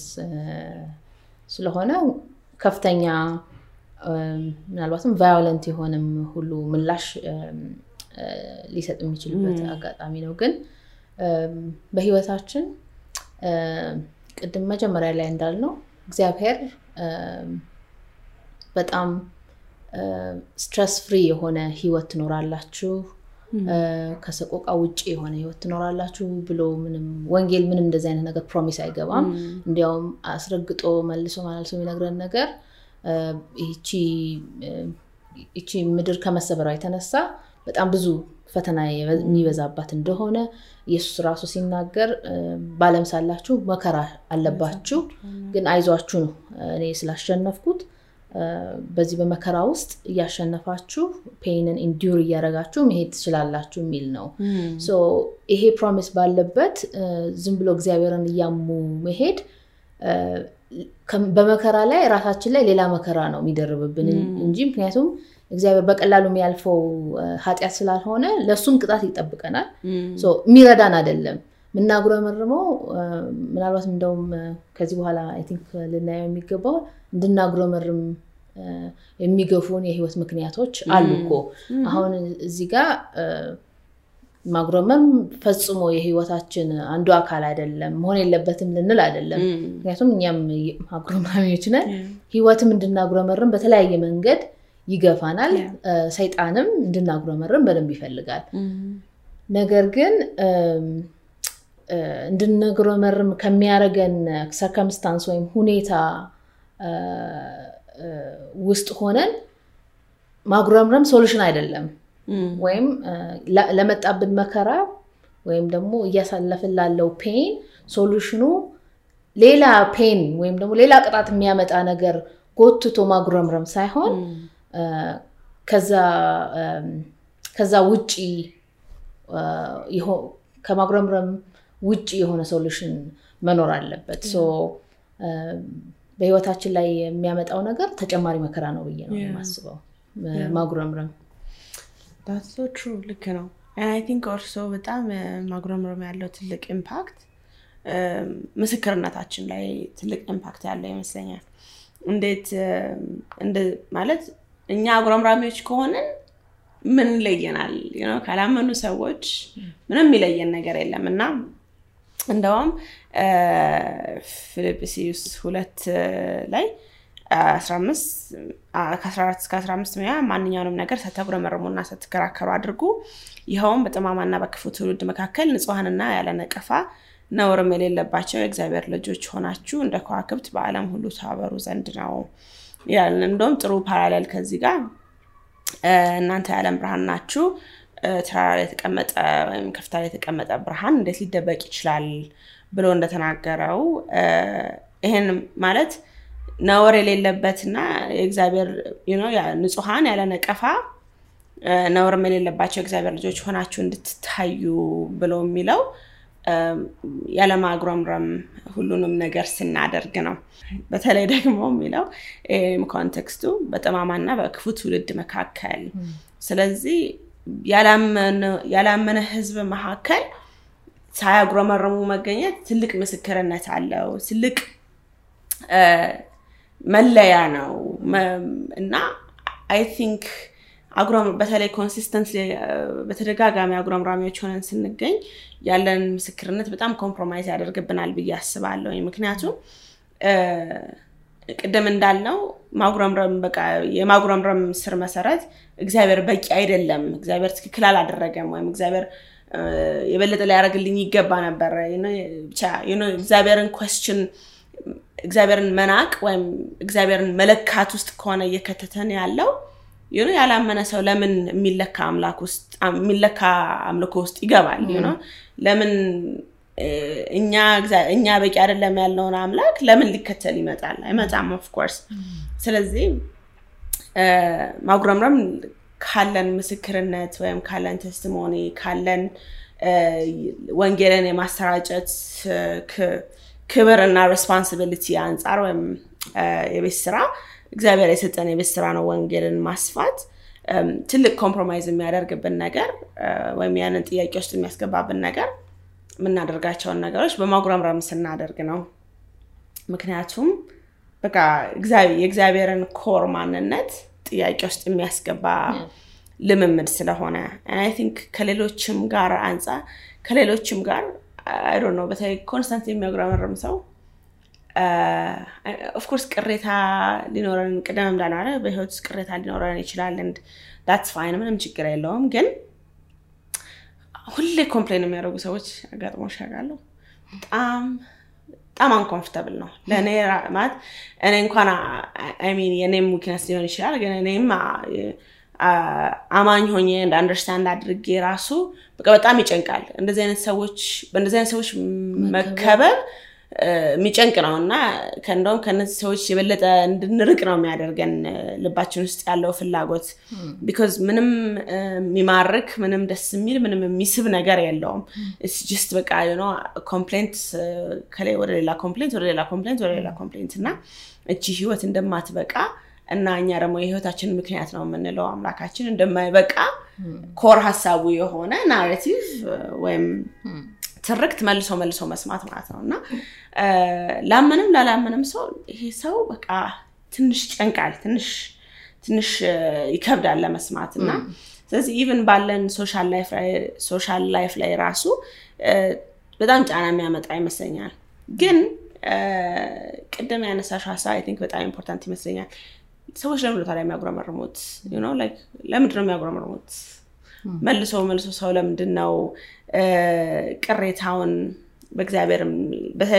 ስለሆነ ከፍተኛ ምናልባትም violent የሆነም ሁሉ ምላሽ ሊሰጥ የሚችልበት አጋጣሚ ነው። ግን በህይወታችን ቅድም መጀመሪያ ላይ እንዳልነው እግዚአብሔር በጣም stress free የሆነ ህይወት ትኖራላችሁ፣ ከሰቆቃ ውጭ የሆነ ህይወት ትኖራላችሁ ብሎ ምንም ወንጌል ምንም እንደዚህ አይነት ነገር promise አይገባም። እንዲያውም አስረግጦ መልሶ ማላልሶ የሚነግረን ነገር ይቺ ምድር ከመሰበሯ የተነሳ በጣም ብዙ ፈተና የሚበዛባት እንደሆነ ኢየሱስ ራሱ ሲናገር በዓለም ሳላችሁ መከራ አለባችሁ፣ ግን አይዟችሁ ነው እኔ ስላሸነፍኩት በዚህ በመከራ ውስጥ እያሸነፋችሁ ፔንን ኢንዲር እያደረጋችሁ መሄድ ትችላላችሁ የሚል ነው። ይሄ promise ባለበት ዝም ብሎ እግዚአብሔርን እያሙ መሄድ በመከራ ላይ ራሳችን ላይ ሌላ መከራ ነው የሚደርብብን እንጂ ምክንያቱም እግዚአብሔር በቀላሉ የሚያልፈው ኃጢአት ስላልሆነ ለእሱም ቅጣት ይጠብቀናል። የሚረዳን አይደለም። የምናጉረመርመው ምናልባት እንደውም ከዚህ በኋላ I think ልናየው የሚገባው እንድናጉረመርም የሚገፉን የህይወት ምክንያቶች አሉ እኮ። አሁን እዚህ ጋር ማጉረመርም ፈጽሞ የህይወታችን አንዱ አካል አይደለም፣ መሆን የለበትም ልንል አይደለም። ምክንያቱም እኛም አጉረምራሚዎች ነን። ህይወትም እንድናጉረመርም በተለያየ መንገድ ይገፋናል። ሰይጣንም እንድናጉረመርም በደንብ ይፈልጋል። ነገር ግን እንድንጉረመርም ከሚያደርገን ሰርከምስታንስ ወይም ሁኔታ ውስጥ ሆነን ማጉረምረም solution አይደለም። ወይም ለመጣብን መከራ ወይም ደግሞ እያሳለፍን ላለው pain solution ኡ ሌላ pain ወይም ደግሞ ሌላ ቅጣት የሚያመጣ ነገር ጎትቶ ማጉረምረም ሳይሆን ከዛ ውጪ ከማጉረምረም ውጭ የሆነ solution መኖር አለበት። በህይወታችን ላይ የሚያመጣው ነገር ተጨማሪ መከራ ነው ብዬ ነው የማስበው። ማጉረምረም true ልክ ነው። I think also በጣም ማጉረምረም ያለው ትልቅ impact ምስክርነታችን ላይ ትልቅ impact ያለው ይመስለኛል። እንዴት ማለት እኛ አጉረምራሚዎች ከሆንን ምን ይለየናል? ካላመኑ ሰዎች ምንም ይለየን ነገር የለም እና እንደውም ፊልጵስዩስ ሁለት ላይ ከ14 እስከ 15 ሚያ ማንኛውንም ነገር ሳታጉረመርሙና ሳትከራከሩ አድርጉ፣ ይኸውም በጠማማና በክፉ ትውልድ መካከል ንጹሐንና ያለ ነቀፋ ነውርም የሌለባቸው የእግዚአብሔር ልጆች ሆናችሁ እንደ ከዋክብት በዓለም ሁሉ ታበሩ ዘንድ ነው ይላል። እንደውም ጥሩ ፓራሌል ከዚህ ጋር እናንተ የዓለም ብርሃን ናችሁ። ተራራ ላይ የተቀመጠ ወይም ከፍታ ላይ የተቀመጠ ብርሃን እንዴት ሊደበቅ ይችላል ብሎ እንደተናገረው ይህን ማለት ነውር የሌለበትና የእግዚአብሔር ንጹሐን ያለ ነቀፋ ነውርም የሌለባቸው የእግዚአብሔር ልጆች ሆናችሁ እንድትታዩ ብሎ የሚለው ያለማጉረምረም ሁሉንም ነገር ስናደርግ ነው። በተለይ ደግሞ የሚለው ኮንቴክስቱ በጠማማና በክፉ ትውልድ መካከል ስለዚህ ያላመነ ሕዝብ መካከል ሳያጉረመረሙ መገኘት ትልቅ ምስክርነት አለው። ትልቅ መለያ ነው እና I think በተለይ consistent በተደጋጋሚ አጉረምራሚዎች ሆነን ስንገኝ ያለን ምስክርነት በጣም compromise ያደርግብናል ብዬ አስባለሁ። ምክንያቱም ቅድም እንዳልነው ማጉረምረም በቃ የማጉረምረም ስር መሰረት እግዚአብሔር በቂ አይደለም፣ እግዚአብሔር ትክክል አላደረገም፣ ወይም እግዚአብሔር የበለጠ ሊያደርግልኝ ይገባ ነበር። እግዚአብሔርን ኮስችን እግዚአብሔርን መናቅ ወይም እግዚአብሔርን መለካት ውስጥ ከሆነ እየከተተን ያለው ዩኖ ያላመነ ሰው ለምን የሚለካ አምላክ ውስጥ የሚለካ አምልኮ ውስጥ ይገባል? ለምን እኛ በቂ አይደለም ያለውን አምላክ ለምን ሊከተል ይመጣል? አይመጣም of course። ስለዚህ ማጉረምረም ካለን ምስክርነት ወይም ካለን testimony ካለን ወንጌልን የማሰራጨት ክብር እና responsibility አንጻር ወይም የቤት ስራ እግዚአብሔር የሰጠን የቤት ስራ ነው። ወንጌልን ማስፋት ትልቅ compromise የሚያደርግብን ነገር ወይም ያንን ጥያቄ ውስጥ የሚያስገባብን ነገር የምናደርጋቸውን ነገሮች በማጉረምረም ስናደርግ ነው። ምክንያቱም በቃ የእግዚአብሔርን core ማንነት ጥያቄ ውስጥ የሚያስገባ ልምምድ ስለሆነ I think ከሌሎችም ጋር አንጻር ከሌሎችም ጋር አይ ነው በተለይ constant የሚያጉረመርም ሰው of course ቅሬታ ሊኖረን ቅደም እንዳናለ በህይወት ውስጥ ቅሬታ ሊኖረን ይችላል። That's fine ምንም ችግር የለውም። ግን ሁሌ complain የሚያደርጉ ሰዎች አጋጥሞሽ ያውቃሉ? በጣም በጣም uncomfortable ነው ለእኔ ማለት እኔ እንኳን mean የኔም weakness ሊሆን ይችላል። ግን እኔም አማኝ ሆኜ እንደ understand አድርጌ ራሱ በቃ በጣም ይጨንቃል። እንደዚህ አይነት ሰዎች በእንደዚህ አይነት ሰዎች መከበብ የሚጨንቅ ነው እና እንደውም ከነዚህ ሰዎች የበለጠ እንድንርቅ ነው የሚያደርገን ልባችን ውስጥ ያለው ፍላጎት። because ምንም የሚማርክ ምንም ደስ የሚል ምንም የሚስብ ነገር የለውም። just በቃ complaint ከላይ ወደ ሌላ complaint ወደ ሌላ complaint ወደ ሌላ complaint እና እቺ ህይወት እንደማትበቃ እና እኛ ደግሞ የህይወታችን ምክንያት ነው የምንለው አምላካችን እንደማይበቃ core ሀሳቡ የሆነ narrative ወይም ትርክት መልሶ መልሶ መስማት ማለት ነው እና ላመንም ላላመንም ሰው ይሄ ሰው በቃ ትንሽ ይጨንቃል፣ ትንሽ ትንሽ ይከብዳል ለመስማት እና ስለዚህ even ባለን social life ላይ ራሱ በጣም ጫና የሚያመጣ ይመስለኛል። ግን ቅድም ያነሳሽው ሀሳብ I think በጣም important ይመስለኛል። ሰዎች ለምንድን ነው ታዲያ የሚያጉረመርሙት? ለምንድን ነው የሚያጉረመርሙት? መልሶ መልሶ ሰው ለምንድን ነው ቅሬታውን በተለይ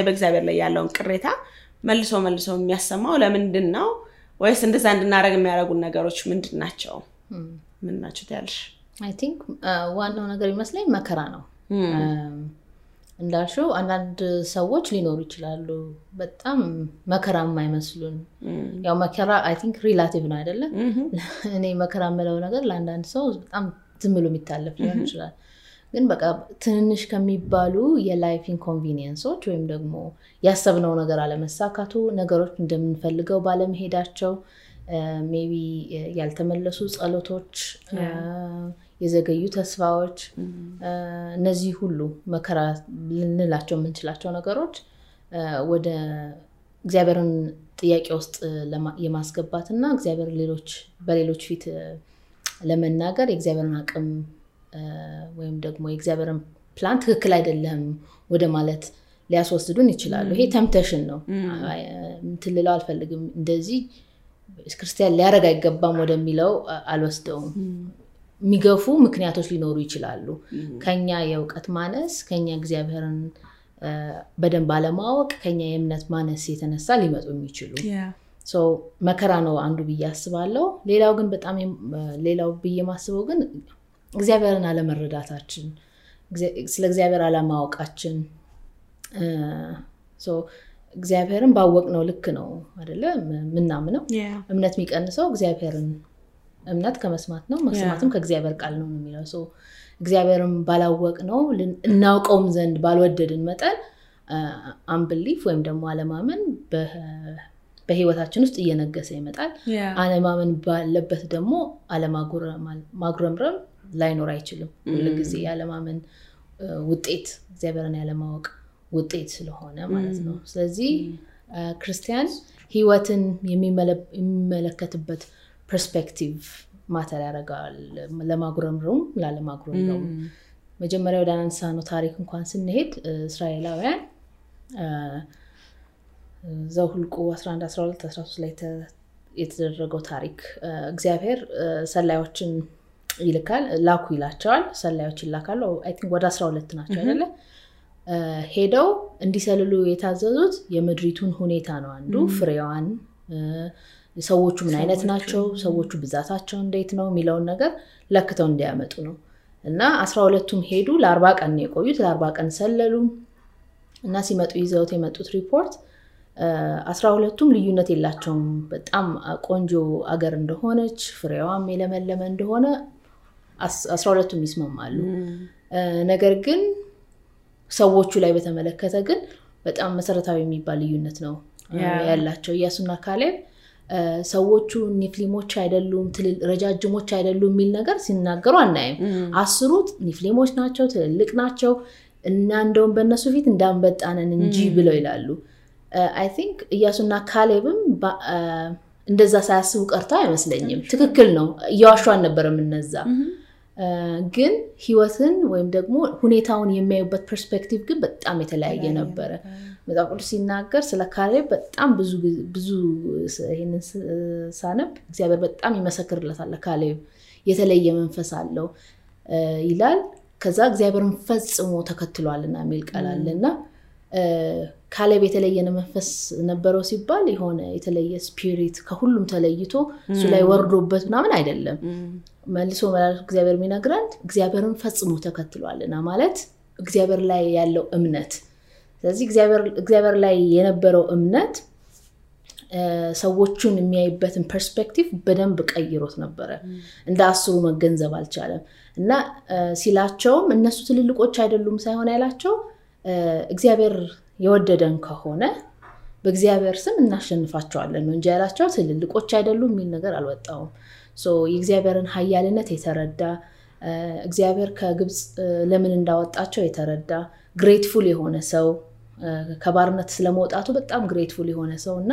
በእግዚአብሔር ላይ ያለውን ቅሬታ መልሶ መልሶ የሚያሰማው ለምንድን ነው? ወይስ እንደዛ እንድናደርግ የሚያደርጉን ነገሮች ምንድን ናቸው? ምን ናቸው? I think ዋናው ነገር ይመስለኝ መከራ ነው። እንዳልሽው አንዳንድ ሰዎች ሊኖሩ ይችላሉ በጣም መከራ የማይመስሉን። ያው መከራ I think relative ነው አይደለም። እኔ መከራ የምለው ነገር ለአንዳንድ ሰው በጣም ዝም ብሎ የሚታለፍ ሊሆን ይችላል። ግን በቃ ትንንሽ ከሚባሉ የ life inconvenience ኦች ወይም ደግሞ ያሰብነው ነገር አለመሳካቱ፣ ነገሮች እንደምንፈልገው ባለመሄዳቸው፣ maybe ያልተመለሱ ጸሎቶች፣ የዘገዩ ተስፋዎች፣ እነዚህ ሁሉ መከራ ልንላቸው የምንችላቸው ነገሮች ወደ እግዚአብሔርን ጥያቄ ውስጥ የማስገባት እና እግዚአብሔር ሌሎች በሌሎች ፊት ለመናገር የእግዚአብሔርን አቅም ወይም ደግሞ የእግዚአብሔርን ፕላን ትክክል አይደለም ወደ ማለት ሊያስወስዱን ይችላሉ። ይሄ ተምተሽን ነው። እንትን ልለው አልፈልግም። እንደዚህ ክርስቲያን ሊያደርግ አይገባም ወደሚለው አልወስደውም። የሚገፉ ምክንያቶች ሊኖሩ ይችላሉ። ከኛ የእውቀት ማነስ፣ ከኛ እግዚአብሔርን በደንብ አለማወቅ፣ ከኛ የእምነት ማነስ የተነሳ ሊመጡ የሚችሉ መከራ ነው አንዱ ብዬ አስባለሁ። ሌላው ግን በጣም ሌላው ብዬ ማስበው ግን እግዚአብሔርን አለመረዳታችን፣ ስለ እግዚአብሔር አለማወቃችን። እግዚአብሔርን ባወቅነው ልክ ነው አይደለ? ምናምነው። እምነት የሚቀንሰው እግዚአብሔርን እምነት ከመስማት ነው፣ መስማትም ከእግዚአብሔር ቃል ነው የሚለው። ሰው እግዚአብሔርን ባላወቅ ነው እናውቀውም ዘንድ ባልወደድን መጠን አንብሊፍ ወይም ደግሞ አለማመን በህይወታችን ውስጥ እየነገሰ ይመጣል። አለማመን ባለበት ደግሞ አለማጉረምረም ላይኖር አይችልም። ሁልጊዜ የአለማመን ውጤት እግዚአብሔርን ያለማወቅ ውጤት ስለሆነ ማለት ነው። ስለዚህ ክርስቲያን ህይወትን የሚመለከትበት perspective matter ያደርጋል። ለማጉረምረም ላለማጉረምረም መጀመሪያ ወዳነሳነው ታሪክ እንኳን ስንሄድ እስራኤላውያን ዘኍልቍ 11 12 13 ላይ የተደረገው ታሪክ እግዚአብሔር ሰላዮችን ይልካል ላኩ ይላቸዋል። ሰላዮች ይላካሉ። think ወደ 12 ናቸው አይደለ? ሄደው እንዲሰልሉ የታዘዙት የምድሪቱን ሁኔታ ነው። አንዱ ፍሬዋን፣ ሰዎቹ ምን አይነት ናቸው፣ ሰዎቹ ብዛታቸው እንዴት ነው የሚለውን ነገር ለክተው እንዲያመጡ ነው። እና አስራ ሁለቱም ሄዱ። ለአርባ ቀን ነው የቆዩት። ለአርባ ቀን ሰለሉ እና ሲመጡ ይዘውት የመጡት ሪፖርት አስራ ሁለቱም ልዩነት የላቸውም። በጣም ቆንጆ አገር እንደሆነች ፍሬዋም የለመለመ እንደሆነ አስራ ሁለቱም ይስማማሉ። ነገር ግን ሰዎቹ ላይ በተመለከተ ግን በጣም መሰረታዊ የሚባል ልዩነት ነው ያላቸው። ኢያሱና ካሌብ ሰዎቹ ኒፍሊሞች አይደሉም፣ ረጃጅሞች አይደሉም የሚል ነገር ሲናገሩ አናይም። አስሩ ኒፍሊሞች ናቸው፣ ትልልቅ ናቸው እና እንደውም በእነሱ ፊት እንደ አንበጣ ነን እንጂ ብለው ይላሉ። I think ኢያሱና ካሌብም እንደዛ ሳያስቡ ቀርተው አይመስለኝም። ትክክል ነው፣ እየዋሹ አልነበረም እነዛ ግን ህይወትን ወይም ደግሞ ሁኔታውን የሚያዩበት perspective ግን በጣም የተለያየ ነበረ። መጽሐፍ ቅዱስ ሲናገር ስለ ካሌብ በጣም ብዙ ይህንን ሳነብ እግዚአብሔር በጣም ይመሰክርለታል። ካሌብ የተለየ መንፈስ አለው ይላል። ከዛ እግዚአብሔርን ፈጽሞ ተከትሏልና የሚል ቃል አለ እና ካሌብ የተለየ መንፈስ ነበረው ሲባል የሆነ የተለየ spirit ከሁሉም ተለይቶ እሱ ላይ ወርዶበት ምናምን አይደለም። መልሶ መላልሶ እግዚአብሔር የሚነግረን እግዚአብሔርን ፈጽሞ ተከትሏልና ማለት እግዚአብሔር ላይ ያለው እምነት። ስለዚህ እግዚአብሔር ላይ የነበረው እምነት ሰዎቹን የሚያይበትን perspective በደንብ ቀይሮት ነበረ። እንደ አስሩ መገንዘብ አልቻለም እና ሲላቸውም እነሱ ትልልቆች አይደሉም ሳይሆን ያላቸው እግዚአብሔር የወደደን ከሆነ በእግዚአብሔር ስም እናሸንፋቸዋለን ነው እንጂ ያላቸው ትልልቆች አይደሉም የሚል ነገር አልወጣውም። የእግዚአብሔርን ኃያልነት የተረዳ እግዚአብሔር ከግብፅ ለምን እንዳወጣቸው የተረዳ ግሬትፉል የሆነ ሰው ከባርነት ስለመውጣቱ በጣም ግሬትፉል የሆነ ሰው እና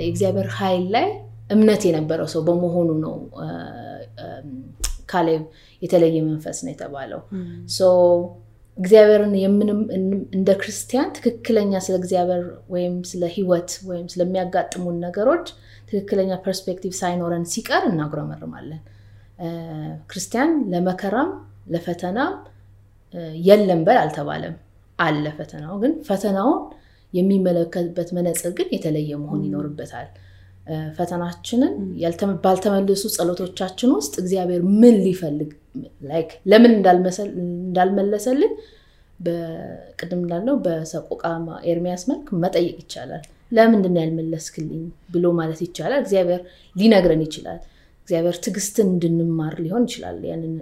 የእግዚአብሔር ኃይል ላይ እምነት የነበረው ሰው በመሆኑ ነው ካሌብ የተለየ መንፈስ ነው የተባለው። እግዚአብሔርን እንደ ክርስቲያን ትክክለኛ ስለ እግዚአብሔር ወይም ስለ ሕይወት ወይም ስለሚያጋጥሙን ነገሮች ትክክለኛ perspective ሳይኖረን ሲቀር እናጉረመርማለን። ክርስቲያን ለመከራም ለፈተናም የለም በል አልተባለም። አለ ፈተናው። ግን ፈተናውን የሚመለከትበት መነጽር ግን የተለየ መሆን ይኖርበታል። ፈተናችንን ባልተመለሱ ጸሎቶቻችን ውስጥ እግዚአብሔር ምን ሊፈልግ ለምን እንዳልመለሰልን በቅድም እንዳለው በሰቆቃ ኤርሚያስ መልክ መጠየቅ ይቻላል። ለምንድን ያልመለስክልኝ ብሎ ማለት ይቻላል። እግዚአብሔር ሊነግረን ይችላል። እግዚአብሔር ትዕግስትን እንድንማር ሊሆን ይችላል። ያንን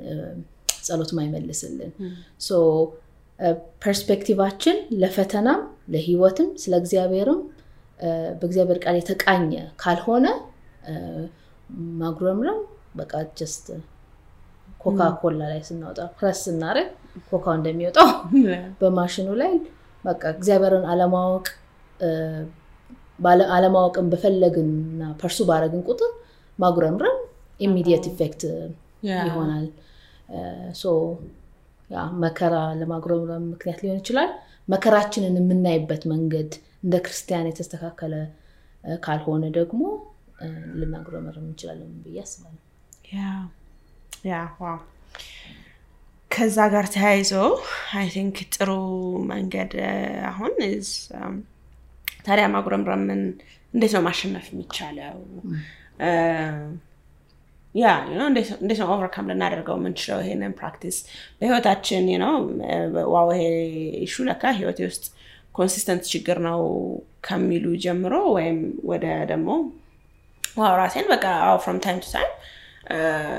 ጸሎት ማይመልስልን perspective ኣችን ለፈተናም ለህይወትም ስለ እግዚአብሔርም በእግዚአብሔር ቃል የተቃኘ ካልሆነ ማጉረምረም በቃ just ኮካ ኮላ ላይ ስናወጣ ፕረስ ስናደርግ ኮካው እንደሚወጣው በማሽኑ ላይ በቃ እግዚአብሔርን አለማወቅ አለማወቅን በፈለግንና ፐርሱ ባረግን ቁጥር ማጉረምረም immediate effect ይሆናል። መከራ ለማጉረምረም ምክንያት ሊሆን ይችላል። መከራችንን የምናይበት መንገድ እንደ ክርስቲያን የተስተካከለ ካልሆነ ደግሞ ልናጉረመርም እንችላለን ብዬ አስባለሁ። ከዛ ጋር ተያይዞ I think ጥሩ መንገድ አሁን ታዲያ ማጉረምረምን እንዴት ነው ማሸነፍ የሚቻለው? ያ እንዴት ነው overcome ልናደርገው የምንችለው ይሄንን practice በህይወታችን ነው። wow ይሄ issue ለካ ህይወቴ ውስጥ consistent ችግር ነው ከሚሉ ጀምሮ ወይም ወደ ደግሞ wow ራሴን በቃ from time to time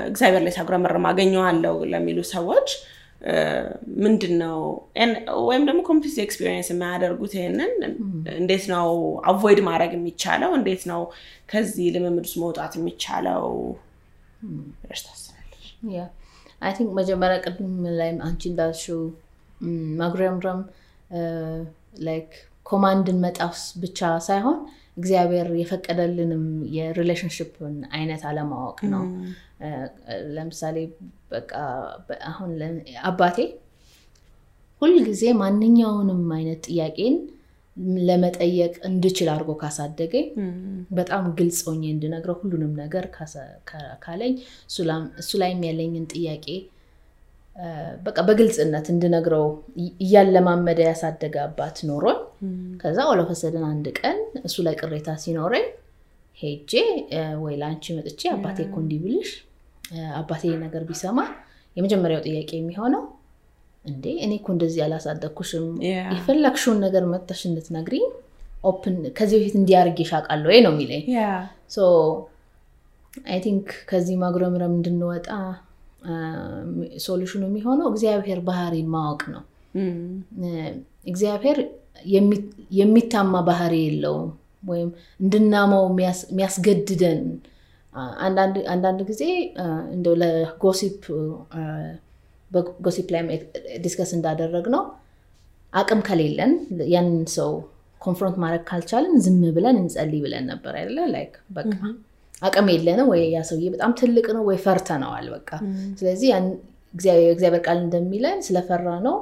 እግዚአብሔር ላይ ሳጉረመርም አገኘዋለሁ ለሚሉ ሰዎች ምንድን ነው ወይም ደግሞ complete experience የማያደርጉት ይሄንን እንዴት ነው avoid ማድረግ የሚቻለው? እንዴት ነው ከዚህ ልምምድ ውስጥ መውጣት የሚቻለው? I think መጀመሪያ ቅድም ላይ አንቺ እንዳልሽው ማጉረምረም like command ን መጣስ ብቻ ሳይሆን እግዚአብሔር የፈቀደልንም የ relationship ን አይነት አለማወቅ ነው። ለምሳሌ በቃ አሁን አባቴ ሁልጊዜ ማንኛውንም አይነት ጥያቄን ለመጠየቅ እንድችል አድርጎ ካሳደገኝ በጣም ግልጽ ሆኜ እንድነግረው ሁሉንም ነገር ካለኝ እሱ ላይም ያለኝን ጥያቄ በቃ በግልጽነት እንድነግረው እያለማመደ ያሳደገ አባት ኖሮኝ ከዛ all of a sudden አንድ ቀን እሱ ላይ ቅሬታ ሲኖረኝ ሄጄ ወይ ለአንቺ መጥቼ አባቴ እኮ እንዲህ ብልሽ አባቴ ነገር ቢሰማ የመጀመሪያው ጥያቄ የሚሆነው እንዴ እኔ እኮ እንደዚህ ያላሳደግኩሽም የፈለግሽውን ነገር መጥተሽ እንድትነግሪኝ open ከዚህ በፊት እንዲያርጌሽ አውቃለሁ ወይ ነው የሚለኝ። I think ከዚህ ማጉረምረም እንድንወጣ solution ኑ የሚሆነው እግዚአብሔር ባህሪን ማወቅ ነው። እግዚአብሔር የሚታማ ባህሪ የለውም፣ ወይም እንድናመው የሚያስገድደን አንዳንድ ጊዜ እንደው ለ gossip በ gossip ላይ discuss እንዳደረግ ነው አቅም ከሌለን ያንን ሰው confront ማድረግ ካልቻለን ዝም ብለን እንጸልይ ብለን ነበር አይደለ? like በቃ አቅም የለንም ወይ ያ ሰውዬ በጣም ትልቅ ነው ወይ ፈርተነዋል። በቃ ስለዚህ እግዚአብሔር ቃል እንደሚለን ስለፈራ ነው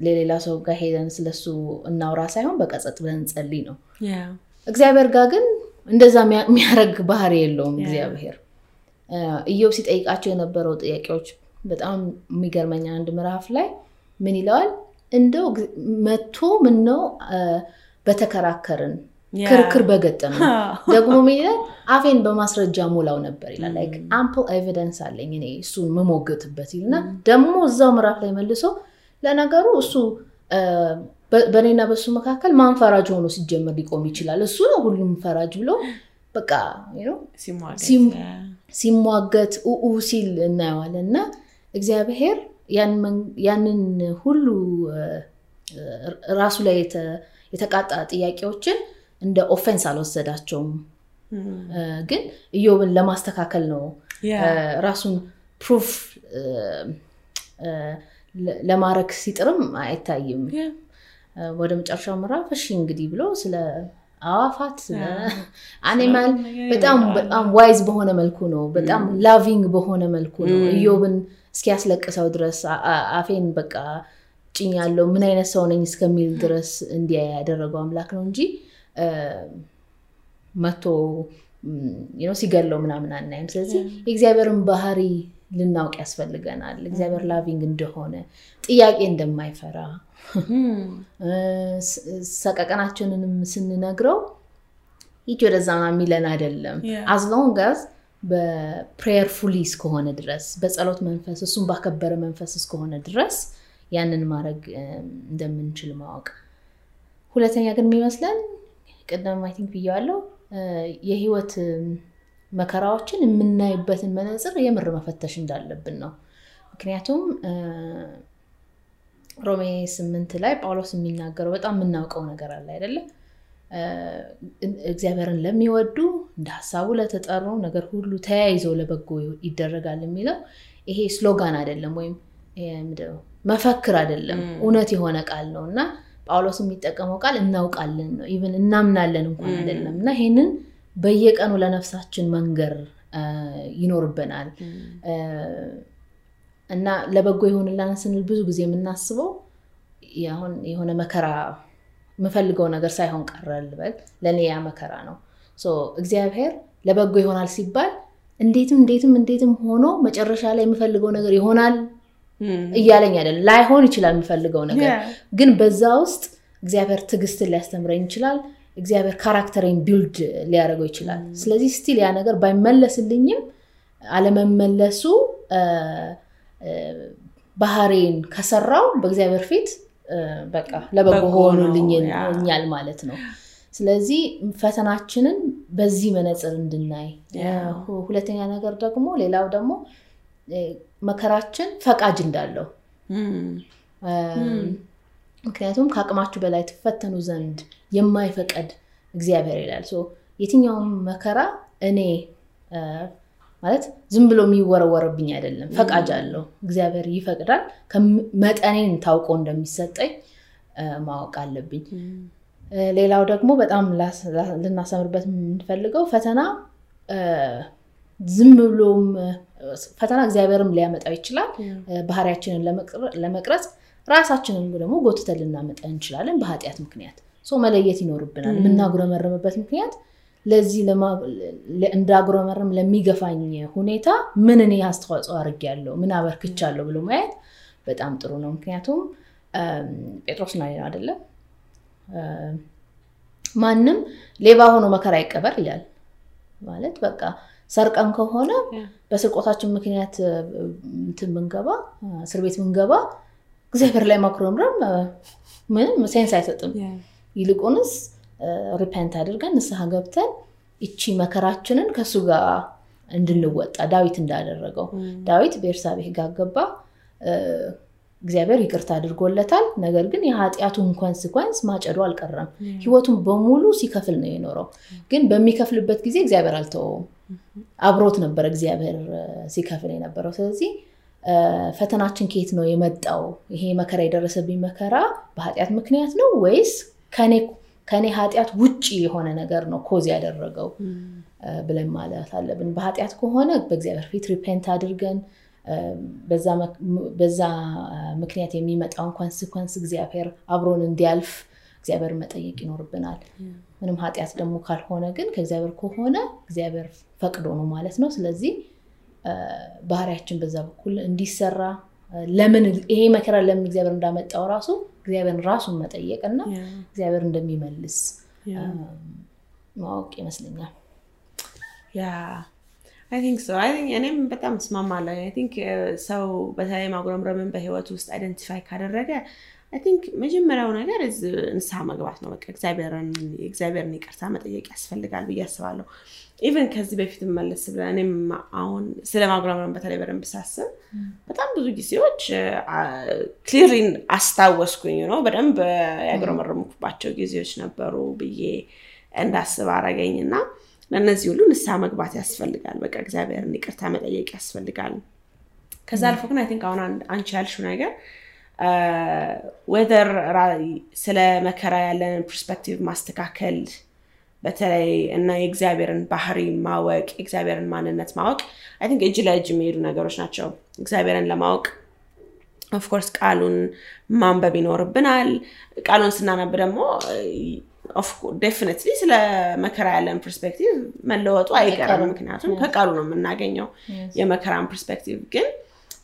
ለሌላ ሰው ጋር ሄደን ስለሱ እናውራ ሳይሆን በቃ ጸጥ ብለን እንጸልይ ነው። እግዚአብሔር ጋር ግን እንደዛ የሚያደርግ ባህሪ የለውም። እግዚአብሔር ኢዮብ ሲጠይቃቸው የነበረው ጥያቄዎች በጣም የሚገርመኝ አንድ ምዕራፍ ላይ ምን ይለዋል? እንደው መቶ ምን ነው በተከራከርን ክርክር በገጠም ደግሞ ምን ይላል? አፌን በማስረጃ ሞላው ነበር ይላል። ample evidence አለኝ እኔ እሱን መሞግትበት ይልና ደግሞ እዛው ምዕራፍ ላይ መልሶ ለነገሩ እሱ በእኔና በሱ መካከል ማን ፈራጅ ሆኖ ሲጀመር ሊቆም ይችላል? እሱ ነው ሁሉም ፈራጅ ብሎ በቃ ሲሟገት ኡኡ ሲል እናየዋለን። እና እግዚአብሔር ያንን ሁሉ ራሱ ላይ የተቃጣ ጥያቄዎችን እንደ offense አልወሰዳቸውም። ግን ኢዮብን ለማስተካከል ነው ራሱን prove ለማድረግ ሲጥርም አይታይም። ወደ መጨረሻው ምዕራፍ እሺ እንግዲህ ብሎ ስለ አዋፋት animal በጣም በጣም wise በሆነ መልኩ ነው፣ በጣም loving በሆነ መልኩ ነው። ኢዮብን እስኪያስለቅሰው ድረስ አፌን በቃ ጭኛለሁ ምን አይነት ሰው ነኝ እስከሚል ድረስ እንዲያ ያደረገው አምላክ ነው እንጂ መቶ ሲገለው ምናምን አናይም። ስለዚህ የእግዚአብሔርን ባህሪ ልናውቅ ያስፈልገናል። እግዚአብሔር ላቪንግ እንደሆነ ጥያቄ እንደማይፈራ ሰቀቀናችንንም ስንነግረው ይች ወደዛ የሚለን አይደለም። as long as በ prayerfully እስከሆነ ድረስ በጸሎት መንፈስ እሱን ባከበረ መንፈስ እስከሆነ ድረስ ያንን ማድረግ እንደምንችል ማወቅ። ሁለተኛ ግን የሚመስለን ቅድም I think ብያዋለው የህይወት መከራዎችን የምናይበትን መነጽር የምር መፈተሽ እንዳለብን ነው። ምክንያቱም ሮሜ ስምንት ላይ ጳውሎስ የሚናገረው በጣም የምናውቀው ነገር አለ አይደለም? እግዚአብሔርን ለሚወዱ እንደ ሀሳቡ ለተጠሩ ነገር ሁሉ ተያይዘው ለበጎ ይደረጋል የሚለው ይሄ slogan አይደለም ወይም መፈክር አይደለም፣ እውነት የሆነ ቃል ነው እና ጳውሎስ የሚጠቀመው ቃል እናውቃለን ነው even እናምናለን እንኳን አይደለም እና ይሄንን በየቀኑ ለነፍሳችን መንገር ይኖርብናል እና ለበጎ ይሆንላን ስንል ብዙ ጊዜ የምናስበው አሁን የሆነ መከራ የምፈልገው ነገር ሳይሆን ቀረ ልበል፣ ለእኔ ያ መከራ ነው። እግዚአብሔር ለበጎ ይሆናል ሲባል እንዴትም እንዴትም እንዴትም ሆኖ መጨረሻ ላይ የምፈልገው ነገር ይሆናል እያለኝ አይደለም። ላይሆን ይችላል የምፈልገው ነገር ግን በዛ ውስጥ እግዚአብሔር ትዕግስትን ሊያስተምረኝ ይችላል። እግዚአብሔር character ኤን build ሊያደርገው ይችላል። ስለዚህ still ያ ነገር ባይመለስልኝም አለመመለሱ ባህሬን ከሰራው በእግዚአብሔር ፊት በቃ ለበጎ ሆኑልኛል ማለት ነው። ስለዚህ ፈተናችንን በዚህ መነፅር እንድናይ፣ ሁለተኛ ነገር ደግሞ ሌላው ደግሞ መከራችን ፈቃጅ እንዳለው ምክንያቱም ከአቅማችሁ በላይ ትፈተኑ ዘንድ የማይፈቀድ እግዚአብሔር ይላል። የትኛውም መከራ እኔ ማለት ዝም ብሎ የሚወረወርብኝ አይደለም፣ ፈቃጅ አለው። እግዚአብሔር ይፈቅዳል። መጠኔን ታውቆ እንደሚሰጠኝ ማወቅ አለብኝ። ሌላው ደግሞ በጣም ልናሰምርበት የምንፈልገው ፈተና ዝም ብሎም ፈተና እግዚአብሔርም ሊያመጣው ይችላል። ባህሪያችንን ለመቅረጽ ራሳችንን ደግሞ ጎትተን ልናመጣ እንችላለን በኃጢአት ምክንያት። መለየት ይኖርብናል። የምናጉረመረምበት ምክንያት ለዚህ እንዳጉረመርም ለሚገፋኝ ሁኔታ ምን እኔ አስተዋጽኦ አድርጌያለሁ፣ ምን አበርክቻለሁ ብሎ ማየት በጣም ጥሩ ነው። ምክንያቱም ጴጥሮስ ና አይደለም ማንም ሌባ ሆኖ መከራ ይቀበር ይላል። ማለት በቃ ሰርቀን ከሆነ በስርቆታችን ምክንያት እንትን ምንገባ እስር ቤት ምንገባ እግዚአብሔር ላይ ማኩረምረም ምንም sense አይሰጥም። ይልቁንስ repent አድርገን ንስሐ ገብተን እቺ መከራችንን ከእሱ ጋር እንድንወጣ ዳዊት እንዳደረገው ዳዊት ቤርሳቤህ ጋር ገባ። እግዚአብሔር ይቅርታ አድርጎለታል። ነገር ግን የኃጢአቱን consequence ማጨዱ አልቀረም። ህይወቱን በሙሉ ሲከፍል ነው የኖረው። ግን በሚከፍልበት ጊዜ እግዚአብሔር አልተወውም። አብሮት ነበረ እግዚአብሔር ሲከፍል የነበረው። ስለዚህ ፈተናችን ከየት ነው የመጣው? ይሄ መከራ የደረሰብኝ መከራ በኃጢአት ምክንያት ነው ወይስ ከኔ ኃጢአት ውጭ የሆነ ነገር ነው cause ያደረገው ብለን ማለት አለብን። በኃጢአት ከሆነ በእግዚአብሔር ፊት repent አድርገን በዛ ምክንያት የሚመጣውን consequence እግዚአብሔር አብሮን እንዲያልፍ እግዚአብሔር መጠየቅ ይኖርብናል። ምንም ኃጢአት ደግሞ ካልሆነ ግን ከእግዚአብሔር ከሆነ እግዚአብሔር ፈቅዶ ነው ማለት ነው። ስለዚህ ባህሪያችን በዛ በኩል እንዲሰራ ለምን ይሄ መከራ ለምን እግዚአብሔር እንዳመጣው ራሱ እግዚአብሔርን ራሱን መጠየቅ እና እግዚአብሔር እንደሚመልስ ማወቅ ይመስለኛል። እኔም በጣም እስማማለሁ። I think ሰው በተለይ ማጉረምረምን በህይወት ውስጥ identify ካደረገ I think መጀመሪያው ነገር ንስሐ መግባት ነው። በቃ እግዚአብሔርን ይቅርታ መጠየቅ ያስፈልጋል ብዬ አስባለሁ። Even ከዚህ በፊት መለስ ብለን እኔም አሁን ስለ ማጉረምረም በተለይ በደንብ ሳስብ በጣም ብዙ ጊዜዎች clearly አስታወስኩኝ ነው በደንብ ያጉረመረምኩባቸው ጊዜዎች ነበሩ ብዬ እንዳስብ አረገኝ እና ለእነዚህ ሁሉ ንስሐ መግባት ያስፈልጋል። በቃ እግዚአብሔርን ይቅርታ መጠየቅ ያስፈልጋል። ከዛ አልፎ ግን I think አሁን አንቺ ያልሽው ነገር whether ስለ መከራ ያለንን perspective ማስተካከል በተለይ እና የእግዚአብሔርን ባህሪ ማወቅ የእግዚአብሔርን ማንነት ማወቅ I think እጅ ለእጅ የሚሄዱ ነገሮች ናቸው። እግዚአብሔርን ለማወቅ of course ቃሉን ማንበብ ይኖርብናል። ቃሉን ስናነብ ደግሞ definitely ስለ መከራ ያለን perspective መለወጡ አይቀርም። ምክንያቱም ከቃሉ ነው የምናገኘው የመከራን perspective ግን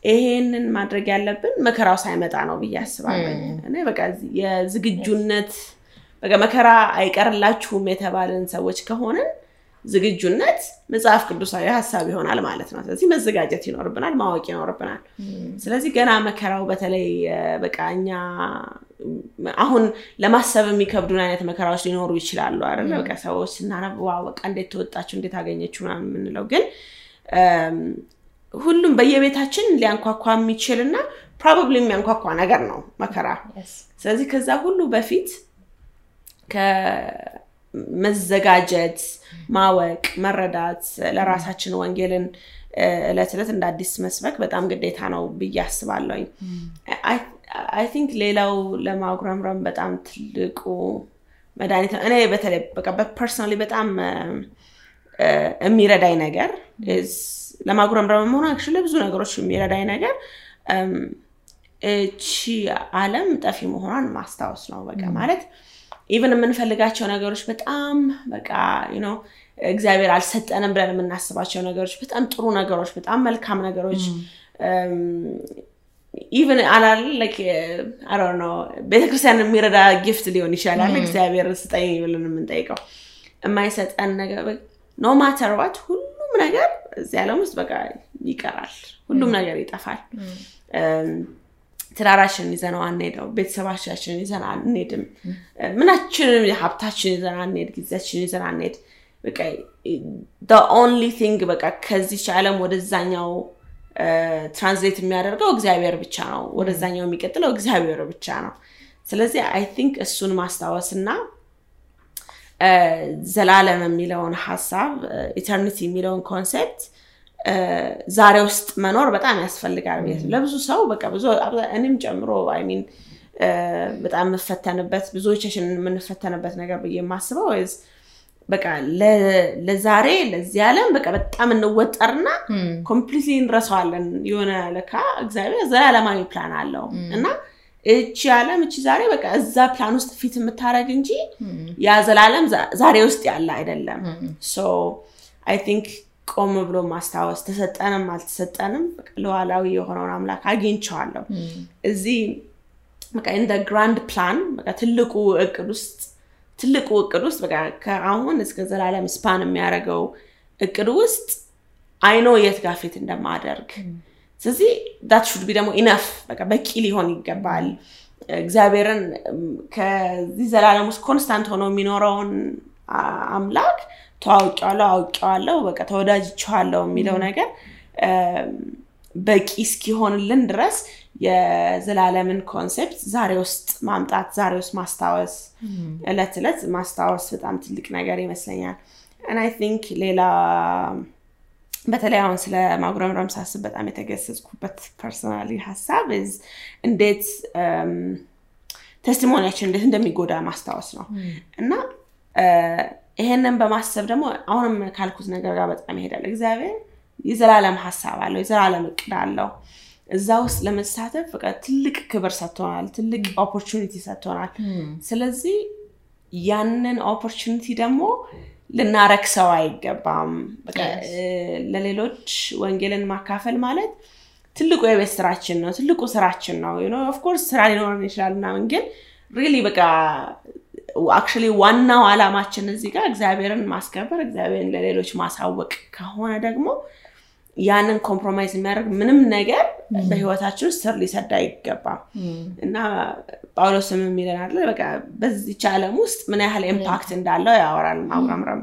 ይሄንን ማድረግ ያለብን መከራው ሳይመጣ ነው ብዬ አስባለሁ። በቃ የዝግጁነት በቃ መከራ አይቀርላችሁም የተባልን ሰዎች ከሆንን ዝግጁነት መጽሐፍ ቅዱሳዊ ሀሳብ ይሆናል ማለት ነው። ስለዚህ መዘጋጀት ይኖርብናል፣ ማወቅ ይኖርብናል። ስለዚህ ገና መከራው በተለይ በቃ እኛ አሁን ለማሰብ የሚከብዱን አይነት መከራዎች ሊኖሩ ይችላሉ አይደለ? በቃ ሰዎች ስናነብ ዋ በቃ እንዴት ተወጣችሁ እንዴት አገኘችው ምናምን የምንለው ግን ሁሉም በየቤታችን ሊያንኳኳ የሚችል እና probably የሚያንኳኳ ነገር ነው መከራ። ስለዚህ ከዛ ሁሉ በፊት ከመዘጋጀት ማወቅ፣ መረዳት ለራሳችን ወንጌልን እለት እለት እንደ አዲስ መስበክ በጣም ግዴታ ነው ብዬ አስባለሁኝ። I think ሌላው ለማጉረምረም በጣም ትልቁ መድኃኒት ነው። እኔ በተለይ በቃ በ personally በጣም የሚረዳኝ ነገር ለማጉረምረም መሆኑ actually ብዙ ነገሮች የሚረዳኝ ነገር እቺ ዓለም ጠፊ መሆኗን ማስታወስ ነው። በቃ ማለት even የምንፈልጋቸው ነገሮች በጣም በቃ ነው እግዚአብሔር አልሰጠንም ብለን የምናስባቸው ነገሮች በጣም ጥሩ ነገሮች፣ በጣም መልካም ነገሮች even አላል ነው ቤተክርስቲያን የሚረዳ gift ሊሆን ይችላል። እግዚአብሔር ስጠኝ ብለን የምንጠይቀው የማይሰጠን ነገር no matter what ሁሉም ነገር እዚህ ዓለም ውስጥ በቃ ይቀራል። ሁሉም ነገር ይጠፋል። ትዳራችንን ይዘነው አንሄደው፣ ቤተሰባችን ይዘን አንሄድም፣ ምናችንም ሀብታችን ይዘን አንሄድ፣ ጊዜያችን ይዘን አንሄድ። በቃ only thing በቃ ከዚች ዓለም ወደዛኛው translate የሚያደርገው እግዚአብሔር ብቻ ነው። ወደዛኛው የሚቀጥለው እግዚአብሔር ብቻ ነው። ስለዚህ I think እሱን ማስታወስ እና ዘላለም የሚለውን ሀሳብ eternity የሚለውን concept ዛሬ ውስጥ መኖር በጣም ያስፈልጋል። ለብዙ ሰው በቃ ብዙ እኔም ጨምሮ mean በጣም የምፈተንበት ብዙዎቻችን የምንፈተንበት ነገር ብዬ የማስበው በቃ ለዛሬ ለዚህ ዓለም በቃ በጣም እንወጠርና completely እንረሳዋለን። የሆነ ለካ እግዚአብሔር ዘላለማዊ ፕላን አለው እና እቺ ዓለም እቺ ዛሬ በቃ እዛ ፕላን ውስጥ fit የምታደረግ እንጂ ያ ዘላለም ዛሬ ውስጥ ያለ አይደለም። So I think ቆም ብሎ ማስታወስ ተሰጠንም አልተሰጠንም? ሉዓላዊ የሆነውን አምላክ አግኝቼዋለሁ። እዚህ እንደ grand plan ትልቁ እቅድ ውስጥ ትልቁ እቅድ ውስጥ በቃ ከአሁን እስከ ዘላለም span የሚያደርገው እቅድ ውስጥ I know የት ጋር fit እንደማደርግ። ስለዚህ that should be ደግሞ enough በቃ በቂ ሊሆን ይገባል። እግዚአብሔርን ከዚህ ዘላለም ውስጥ constant ሆኖ የሚኖረውን አምላክ ተዋውቂዋለሁ፣ አውቂዋለሁ፣ በቃ ተወዳጅቼዋለሁ የሚለው ነገር በቂ እስኪሆንልን ድረስ የዘላለምን concept ዛሬ ውስጥ ማምጣት ዛሬ ውስጥ ማስታወስ እለት እለት ማስታወስ በጣም ትልቅ ነገር ይመስለኛል። I think ሌላ በተለይ አሁን ስለ ማጉረምረም ሳስብ በጣም የተገሰጽኩበት personally ሀሳብ እንዴት testimony ያችን እንዴት እንደሚጎዳ ማስታወስ ነው እና ይሄንን በማሰብ ደግሞ አሁንም ካልኩት ነገር ጋር በጣም ይሄዳል። እግዚአብሔር የዘላለም ሀሳብ አለው፣ የዘላለም እቅድ አለው። እዛ ውስጥ ለመሳተፍ በቃ ትልቅ ክብር ሰጥቶናል፣ ትልቅ opportunity ሰጥቶናል። ስለዚህ ያንን opportunity ደግሞ ልናረክሰው አይገባም። ለሌሎች ወንጌልን ማካፈል ማለት ትልቁ የቤት ስራችን ነው፣ ትልቁ ስራችን ነው። Of course ስራ ሊኖረን ይችላል ምናምን፣ ግን really በቃ actually ዋናው አላማችን እዚህ ጋር እግዚአብሔርን ማስከበር፣ እግዚአብሔርን ለሌሎች ማሳወቅ ከሆነ ደግሞ ያንን compromise የሚያደርግ ምንም ነገር በህይወታችን ውስጥ ስር ሊሰድ አይገባም። እና ጳውሎስም የሚለን አለ? በቃ በዚች ዓለም ውስጥ ምን ያህል impact እንዳለው ያወራል ማጉረምረም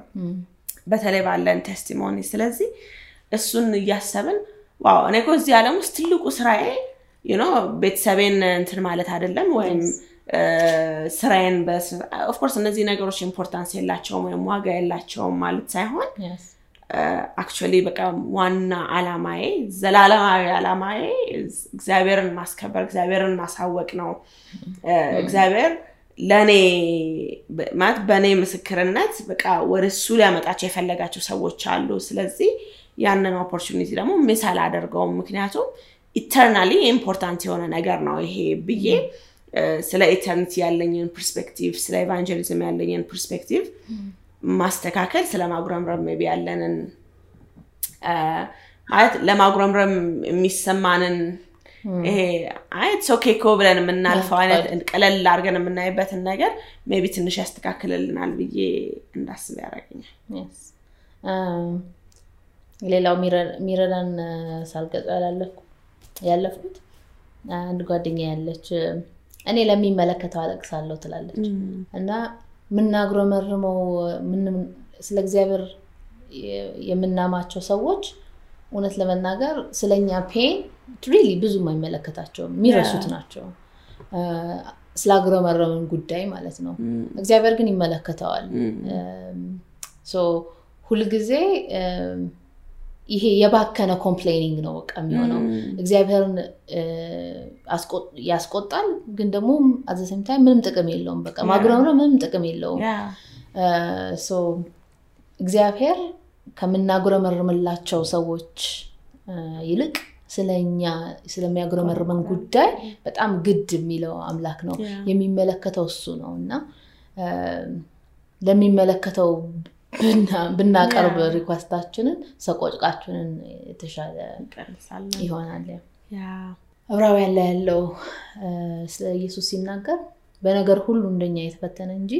በተለይ ባለን testimony። ስለዚህ እሱን እያሰብን wow! እኔ እኮ እዚህ ዓለም ውስጥ ትልቁ ስራዬ ቤተሰቤን እንትን ማለት አይደለም ወይም ስራዬን of course እነዚህ ነገሮች importance የላቸውም ወይም ዋጋ የላቸውም ማለት ሳይሆን actually በቃ ዋና አላማዬ ዘላለማዊ አላማዬ እግዚአብሔርን ማስከበር እግዚአብሔርን ማሳወቅ ነው። እግዚአብሔር ለእኔ ማለት በእኔ ምስክርነት በቃ ወደ እሱ ሊያመጣቸው የፈለጋቸው ሰዎች አሉ። ስለዚህ ያንን opportunity ደግሞ miss አላደርገውም። ምክንያቱም eternally important የሆነ ነገር ነው ይሄ ብዬ ስለ eternity ያለኝን perspective ስለ evangelism ያለኝን perspective ማስተካከል ስለ ማጉረምረም ቢ ያለንን ማለት ለማጉረምረም የሚሰማንን ይሄ it's okay ኮ ብለን የምናልፈው አይነት ቀለል አድርገን የምናይበትን ነገር maybe ትንሽ ያስተካክልልናል ብዬ እንዳስብ ያደርገኛል ሌላው ሚረዳን ሳልገጸ ያለፍኩት? አንድ ጓደኛ ያለች እኔ ለሚመለከተው አለቅሳለሁ ትላለች። እና ምናጉረመርመው ስለ እግዚአብሔር የምናማቸው ሰዎች እውነት ለመናገር ስለኛ pain really ብዙም አይመለከታቸውም የሚረሱት ናቸው። ስላጉረመረምን ጉዳይ ማለት ነው። እግዚአብሔር ግን ይመለከተዋል። ሁልጊዜ ይሄ የባከነ complaining ነው በቃ የሚሆነው። እግዚአብሔርን ያስቆጣል ግን ደግሞ አዘሰምታይ ምንም ጥቅም የለውም በቃ። ማጉረምረ ምንም ጥቅም የለውም። እግዚአብሔር ከምናጉረመርምላቸው ሰዎች ይልቅ ስለኛ ስለሚያጉረመርመን ጉዳይ በጣም ግድ የሚለው አምላክ ነው። የሚመለከተው እሱ ነው እና ለሚመለከተው ብናቀርብ ሪኳስታችንን ሰቆጭቃችንን የተሻለ ይሆናል። ዕብራውያን ላይ ያለው ስለ ኢየሱስ ሲናገር በነገር ሁሉ እንደኛ የተፈተነ እንጂ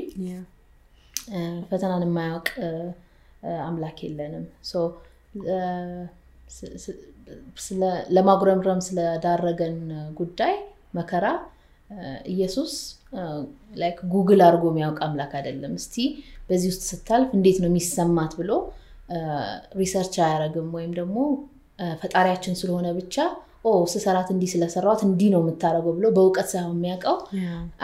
ፈተናን የማያውቅ አምላክ የለንም። ለማጉረምረም ስለዳረገን ጉዳይ መከራ ኢየሱስ ጉግል አድርጎ የሚያውቅ አምላክ አይደለም። እስቲ በዚህ ውስጥ ስታልፍ እንዴት ነው የሚሰማት ብሎ research አያደረግም ወይም ደግሞ ፈጣሪያችን ስለሆነ ብቻ ኦ ስሰራት እንዲህ ስለሰራት እንዲህ ነው የምታደርገው ብሎ በእውቀት ሳይሆን የሚያውቀው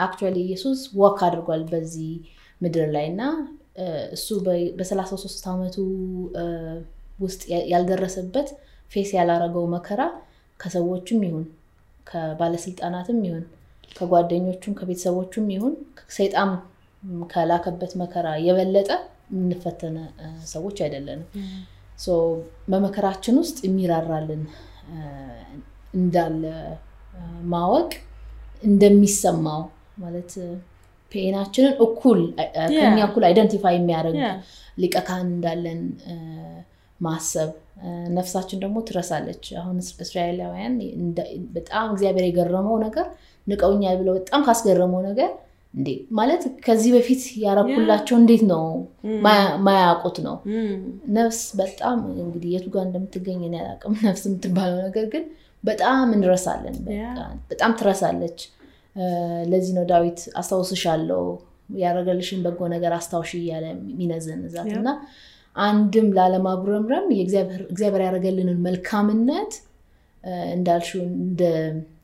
actually ኢየሱስ walk አድርጓል በዚህ ምድር ላይ እና እሱ በ33 ዓመቱ ውስጥ ያልደረሰበት face ያላረገው መከራ ከሰዎችም ይሁን ከባለስልጣናትም ይሁን ከጓደኞቹም ከቤተሰቦቹም ይሁን ሰይጣን ከላከበት መከራ የበለጠ የምንፈተነ ሰዎች አይደለንም። በመከራችን ውስጥ የሚራራልን እንዳለ ማወቅ እንደሚሰማው ማለት ፔናችንን እኩል ከኛ እኩል አይደንቲፋይ የሚያደርግ ሊቀ ካህን እንዳለን ማሰብ። ነፍሳችን ደግሞ ትረሳለች። አሁን እስራኤላውያን በጣም እግዚአብሔር የገረመው ነገር ንቀውኛል ብለው በጣም ካስገረመው ነገር እንዴ? ማለት ከዚህ በፊት ያረኩላቸው እንዴት ነው? ማያውቁት ነው። ነፍስ በጣም እንግዲህ የቱ ጋር እንደምትገኝ እኔ አላውቅም። ነፍስ የምትባለው ነገር ግን በጣም እንረሳለን። በጣም ትረሳለች። ለዚህ ነው ዳዊት አስታውስሻለው ያደረገልሽን በጎ ነገር አስታውሽ እያለ የሚነዘንዛት። እና አንድም ላለማጉረምረም እግዚአብሔር ያደረገልንን መልካምነት እንዳልሽው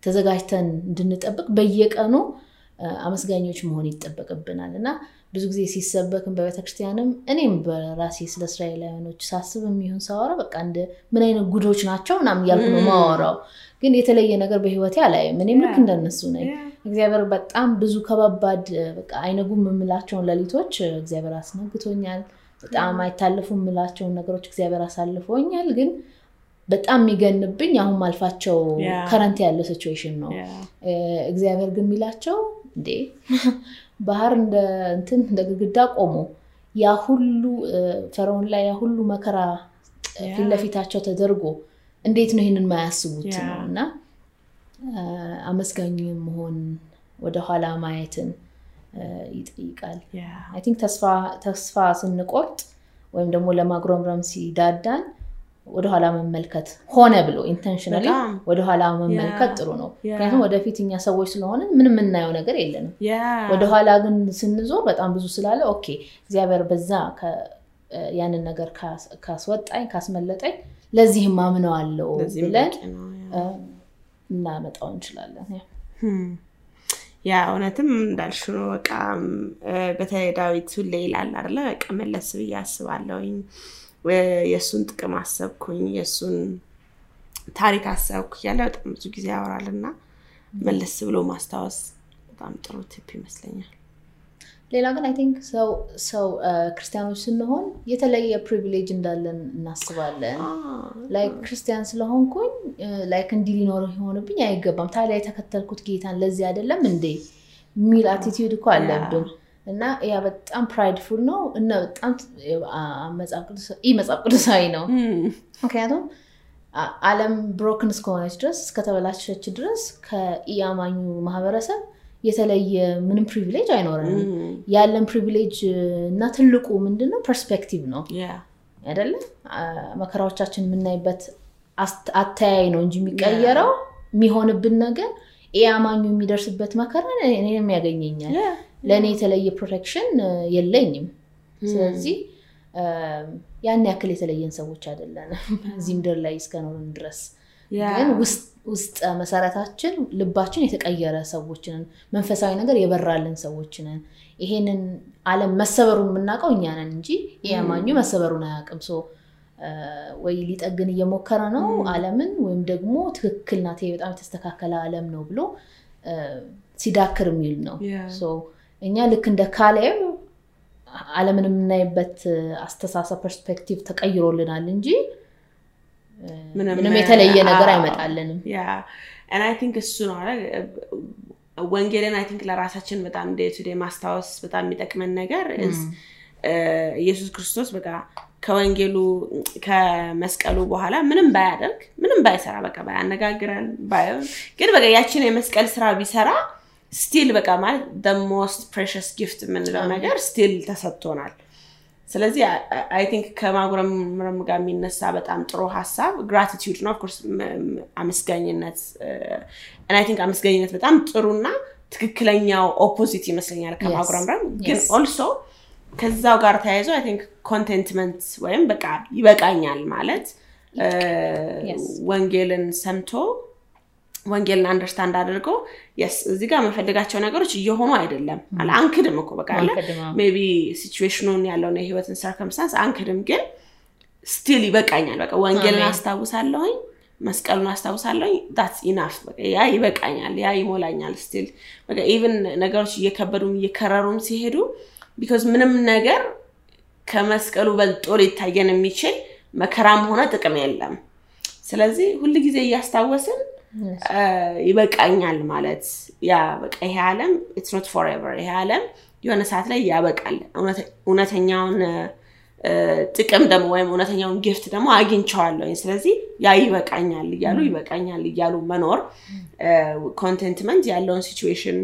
ተዘጋጅተን እንድንጠብቅ በየቀኑ አመስጋኞች መሆን ይጠበቅብናል። እና ብዙ ጊዜ ሲሰበክም በቤተክርስቲያንም እኔም በራሴ ስለ እስራኤላውያኖች ሳስብ የሚሆን ሳወራ በቃ እንደ ምን አይነት ጉዶች ናቸው ምናምን እያልኩ ነው ማወራው። ግን የተለየ ነገር በህይወቴ አላይም እኔም ልክ እንደነሱ ነኝ። እግዚአብሔር በጣም ብዙ ከባባድ አይነጉም የምላቸውን ሌሊቶች እግዚአብሔር አስነግቶኛል። በጣም አይታለፉ የምላቸውን ነገሮች እግዚአብሔር አሳልፎኛል። ግን በጣም የሚገንብኝ አሁን ማልፋቸው current ያለው situation ነው። እግዚአብሔር ግን የሚላቸው እንዴ? ባህር እንደ እንትን እንደ ግድግዳ ቆሞ ያ ሁሉ ፈርዖን ላይ ያ ሁሉ መከራ ፊት ለፊታቸው ተደርጎ እንዴት ነው ይህንን ማያስቡት ነው? እና አመስጋኝ መሆን ወደኋላ ማየትን ይጠይቃል። I think ተስፋ ስንቆርጥ ወይም ደግሞ ለማጉረምረም ሲዳዳን ወደኋላ መመልከት ሆነ ብሎ intentionally ወደኋላ መመልከት ጥሩ ነው ምክንያቱም ወደፊት እኛ ሰዎች ስለሆነ ምንም የምናየው ነገር የለንም ወደኋላ ግን ስንዞር በጣም ብዙ ስላለ okay እግዚአብሔር በዛ ያንን ነገር ካስወጣኝ ካስመለጠኝ ለዚህም አምነዋለው ብለን እናመጣው እንችላለን yeah እውነትም እንዳልሽ ነው። በቃ በተለይ ዳዊት ሁሌ ይላል አይደለ? በቃ መለስ ብዬ አስባለሁኝ፣ የእሱን ጥቅም አሰብኩኝ፣ የእሱን ታሪክ አሰብኩ እያለ በጣም ብዙ ጊዜ ያወራል እና መለስ ብሎ ማስታወስ በጣም ጥሩ tip ይመስለኛል። ሌላ ግን I think ሰው ክርስቲያኖች ስንሆን የተለየ privilege እንዳለን እናስባለን። like ክርስቲያን ስለሆንኩኝ like እንዲህ ሊኖር የሆንብኝ አይገባም። ታዲያ የተከተልኩት ጌታን ለዚህ አይደለም እንዴ የሚል attitude እኮ አለብን እና ያ በጣም prideful ነው እና በጣም መጽሐፍ ቅዱሳዊ ነው። ምክንያቱም ዓለም broken እስከሆነች ድረስ እስከተበላሸች ድረስ ከኢአማኙ ማህበረሰብ የተለየ ምንም privilege አይኖረንም። ያለን privilege እና ትልቁ ምንድን ነው? perspective ነው አይደለ? መከራዎቻችን የምናይበት አተያይ ነው እንጂ የሚቀየረው የሚሆንብን ነገር ኢአማኙ የሚደርስበት መከራ እኔንም ያገኘኛል። ለእኔ የተለየ protection የለኝም። ስለዚህ ያን ያክል የተለየን ሰዎች አይደለንም እዚህ ምድር ላይ እስከኖርን ድረስ ግን ውስጥ መሰረታችን ልባችን የተቀየረ ሰዎችንን መንፈሳዊ ነገር የበራልን ሰዎችንን ይሄንን ዓለም መሰበሩን የምናውቀው እኛ ነን እንጂ ኢአማኙ መሰበሩን አያውቅም። ወይ ሊጠግን እየሞከረ ነው ዓለምን ወይም ደግሞ ትክክል ናት በጣም የተስተካከለ ዓለም ነው ብሎ ሲዳክር የሚል ነው። እኛ ልክ እንደ ካሌብ ዓለምን የምናይበት አስተሳሰብ perspective ተቀይሮልናል እንጂ ምንም የተለየ ነገር አይመጣልንም። እሱ ነው ወንጌልን I think ለራሳችን በጣም daily ማስታወስ በጣም የሚጠቅመን ነገር ኢየሱስ ክርስቶስ በቃ ከወንጌሉ ከመስቀሉ በኋላ ምንም ባያደርግ ምንም ባይሰራ በቃ ባያነጋግረን ባይሆን ግን በቃ ያችን የመስቀል ስራ ቢሰራ still በቃ ማለት most precious gift የምንለው ነገር still ተሰጥቶናል። ስለዚህ I think ከማጉረምረም ጋር የሚነሳ በጣም ጥሩ ሀሳብ gratitude ነው። of course አመስጋኝነት I think አመስጋኝነት በጣም ጥሩና ትክክለኛው opposite ይመስለኛል ከማጉረምረም። ግን also ከዛው ጋር ተያይዞ I think contentment ወይም በቃ ይበቃኛል ማለት ወንጌልን ሰምቶ ወንጌልን understand አድርጎ yes እዚህ ጋር የምፈልጋቸው ነገሮች እየሆኑ አይደለም። አለ አንክድም እኮ በቃ አለ maybe situation ኑን ያለውን የህይወትን circumstance አንክድም ግን still ይበቃኛል። በቃ ወንጌልን አስታውሳለሁኝ መስቀሉን አስታውሳለሁኝ that's enough ያ ይበቃኛል ያ ይሞላኛል still even ነገሮች እየከበዱም እየከረሩም ሲሄዱ because ምንም ነገር ከመስቀሉ በልጦ ሊታየን የሚችል መከራም ሆነ ጥቅም የለም። ስለዚህ ሁል ጊዜ እያስታወስን ይበቃኛል ማለት ያ በቃ ይሄ ዓለም it's not forever ይሄ ዓለም የሆነ ሰዓት ላይ ያበቃል። እውነተኛውን ጥቅም ደግሞ ወይም እውነተኛውን gift ደግሞ አግኝቸዋለሁኝ ስለዚህ ያ ይበቃኛል እያሉ ይበቃኛል እያሉ መኖር contentment ያለውን situation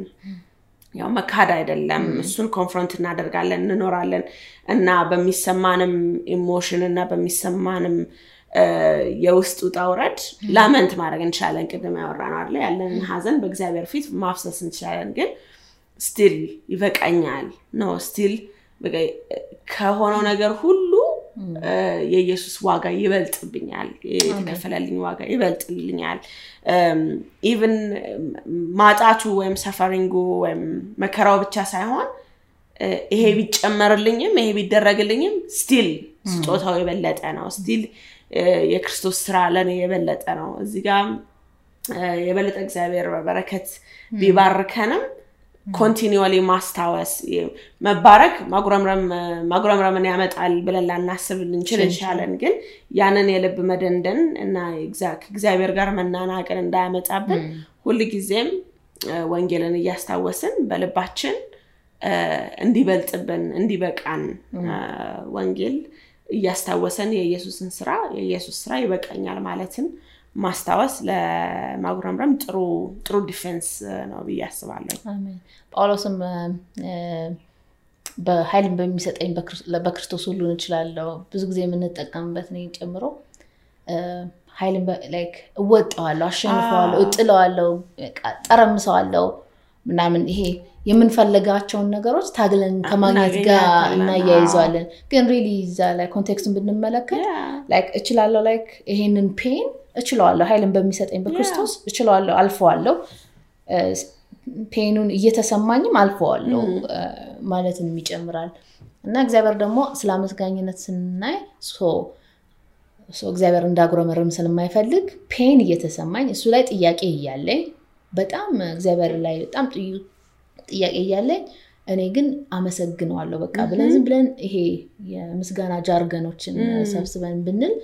ያው መካድ አይደለም። እሱን confront እናደርጋለን እንኖራለን እና በሚሰማንም emotion እና በሚሰማንም የውስጥ ውጣ ውረድ lament ማድረግ እንችላለን። ቅድም ያወራ ነው አለ ያለንን ሀዘን በእግዚአብሔር ፊት ማፍሰስ እንችላለን ግን still ይበቃኛል። ነው still ከሆነው ነገር ሁሉ የኢየሱስ ዋጋ ይበልጥብኛል የተከፈለልኝ ዋጋ ይበልጥልኛል። even ማጣቱ ወይም suffering ኡ ወይም መከራው ብቻ ሳይሆን ይሄ ቢጨመርልኝም ይሄ ቢደረግልኝም still ስጦታው የበለጠ ነው። still የክርስቶስ ስራ ለእኔ የበለጠ ነው። እዚህ ጋር የበለጠ እግዚአብሔር በበረከት ቢባርከንም continually ማስታወስ መባረክ ማጉረምረምን ያመጣል ብለን ላናስብ ልንችል እንችላለን። ግን ያንን የልብ መደንደን እና ከእግዚአብሔር ጋር መናናቅን እንዳያመጣብን ሁል ጊዜም ወንጌልን እያስታወስን በልባችን እንዲበልጥብን እንዲበቃን ወንጌል እያስታወሰን የኢየሱስን ስራ የኢየሱስ ስራ ይበቃኛል ማለትን ማስታወስ ለማጉረምረም ጥሩ ጥሩ ዲፌንስ ነው ብዬ አስባለሁ። ጳውሎስም በኃይልን በሚሰጠኝ በክርስቶስ ሁሉን እችላለሁ ብዙ ጊዜ የምንጠቀምበት ነው ጨምሮ ኃይልን እወጠዋለሁ አሸንፈዋለሁ እጥለዋለሁ ጠረምሰዋለሁ ምናምን ይሄ የምንፈልጋቸውን ነገሮች ታግለን ከማግኘት ጋር እናያይዘዋለን። ግን really እዛ ላይ context ኡን ብንመለከት እችላለሁ like ይሄንን pain እችለዋለሁ ኃይልን በሚሰጠኝ በክርስቶስ እችለዋለሁ አልፈዋለሁ። ፔኑን እየተሰማኝም አልፈዋለሁ። ማለትን ይጨምራል። እና እግዚአብሔር ደግሞ ስለ አመስጋኝነት ስናይ እግዚአብሔር እንዳጉረመርም ስለማይፈልግ ፔን እየተሰማኝ እሱ ላይ ጥያቄ እያለኝ በጣም እግዚአብሔር ላይ በጣም ጥያቄ እያለኝ እኔ ግን አመሰግነዋለሁ በቃ ብለን ዝም ብለን ይሄ የምስጋና ጃርገኖችን ሰብስበን ብንል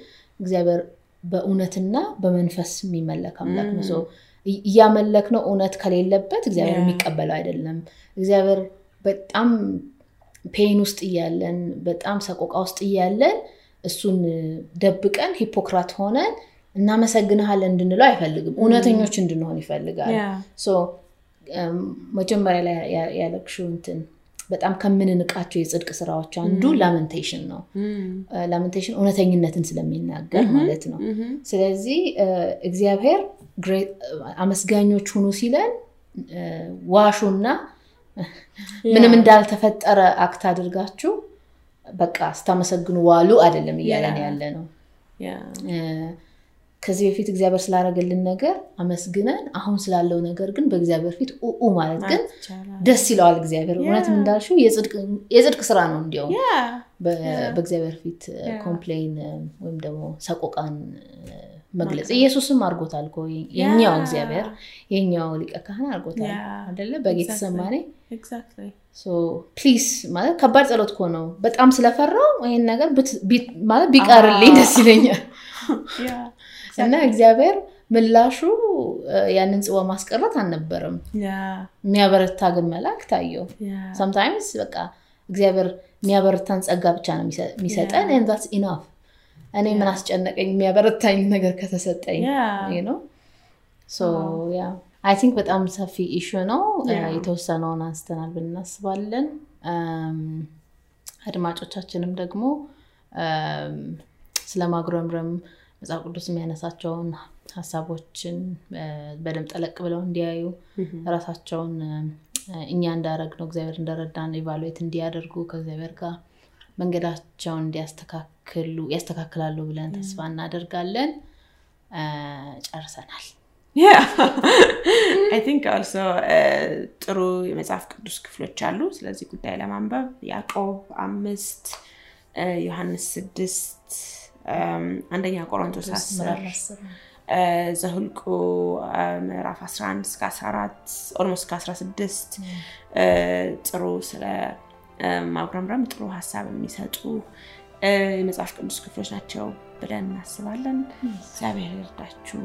እግዚአብሔር በእውነትና በመንፈስ የሚመለክ አምላክ ነው። እያመለክ ነው እውነት ከሌለበት እግዚአብሔር የሚቀበለው አይደለም። እግዚአብሔር በጣም pain ውስጥ እያለን በጣም ሰቆቃ ውስጥ እያለን እሱን ደብቀን hypocrite ሆነን እናመሰግንሃለን እንድንለው አይፈልግም። እውነተኞች እንድንሆን ይፈልጋል መጀመሪያ ላይ ያለቅሽው እንትን በጣም ከምንንቃቸው የጽድቅ ስራዎች አንዱ lamentation ነው። lamentation እውነተኝነትን ስለሚናገር ማለት ነው። ስለዚህ እግዚአብሔር አመስጋኞች ሁኑ ሲለን ዋሹና ምንም እንዳልተፈጠረ act አድርጋችሁ በቃ ስታመሰግኑ ዋሉ አይደለም እያለን ያለ ነው ከዚህ በፊት እግዚአብሔር ስላደረገልን ነገር አመስግነን አሁን ስላለው ነገር ግን በእግዚአብሔር ፊት ኡ ማለት ግን ደስ ይለዋል እግዚአብሔር። እውነትም እንዳልሽው የጽድቅ ስራ ነው እንዲያውም በእግዚአብሔር ፊት complain ወይም ደግሞ ሰቆቃን መግለጽ። ኢየሱስም አድርጎታል እኮ። የኛው እግዚአብሔር የኛው ሊቀ ካህን አድርጎታል አደለ በጌተሰማኔ please ማለት ከባድ ጸሎት እኮ ነው። በጣም ስለፈራው ይህን ነገር ማለት ቢቀርልኝ ደስ ይለኛል እና እግዚአብሔር ምላሹ ያንን ጽዋ ማስቀረት አልነበረም። የሚያበረታ ግን መልአክ ታየው። sometimes በቃ እግዚአብሔር የሚያበረታን ጸጋ ብቻ ነው የሚሰጠን that's enough እኔ ምን አስጨነቀኝ? የሚያበረታኝ ነገር ከተሰጠኝ ነው I think በጣም ሰፊ issue ነው። የተወሰነውን አንስተናል ብናስባለን አድማጮቻችንም ደግሞ ስለ ማጉረምረም መጽሐፍ ቅዱስ የሚያነሳቸውን ሀሳቦችን በደንብ ጠለቅ ብለው እንዲያዩ ራሳቸውን እኛ እንዳረግ ነው እግዚአብሔር እንደረዳን evaluate እንዲያደርጉ ከእግዚአብሔር ጋር መንገዳቸውን እንዲያስተካክሉ ያስተካክላሉ ብለን ተስፋ እናደርጋለን። ጨርሰናል። I think also ጥሩ የመጽሐፍ ቅዱስ ክፍሎች አሉ። ስለዚህ ጉዳይ ለማንበብ ያዕቆብ አምስት ዮሐንስ ስድስት አንደኛ ቆሮንቶስ አስር ዘሁልቁ ምዕራፍ 11 እስከ 14 almost እስከ 16 ጥሩ ስለ ማጉረምረም ጥሩ ሀሳብ የሚሰጡ የመጽሐፍ ቅዱስ ክፍሎች ናቸው ብለን እናስባለን። እግዚአብሔር ይርዳችሁ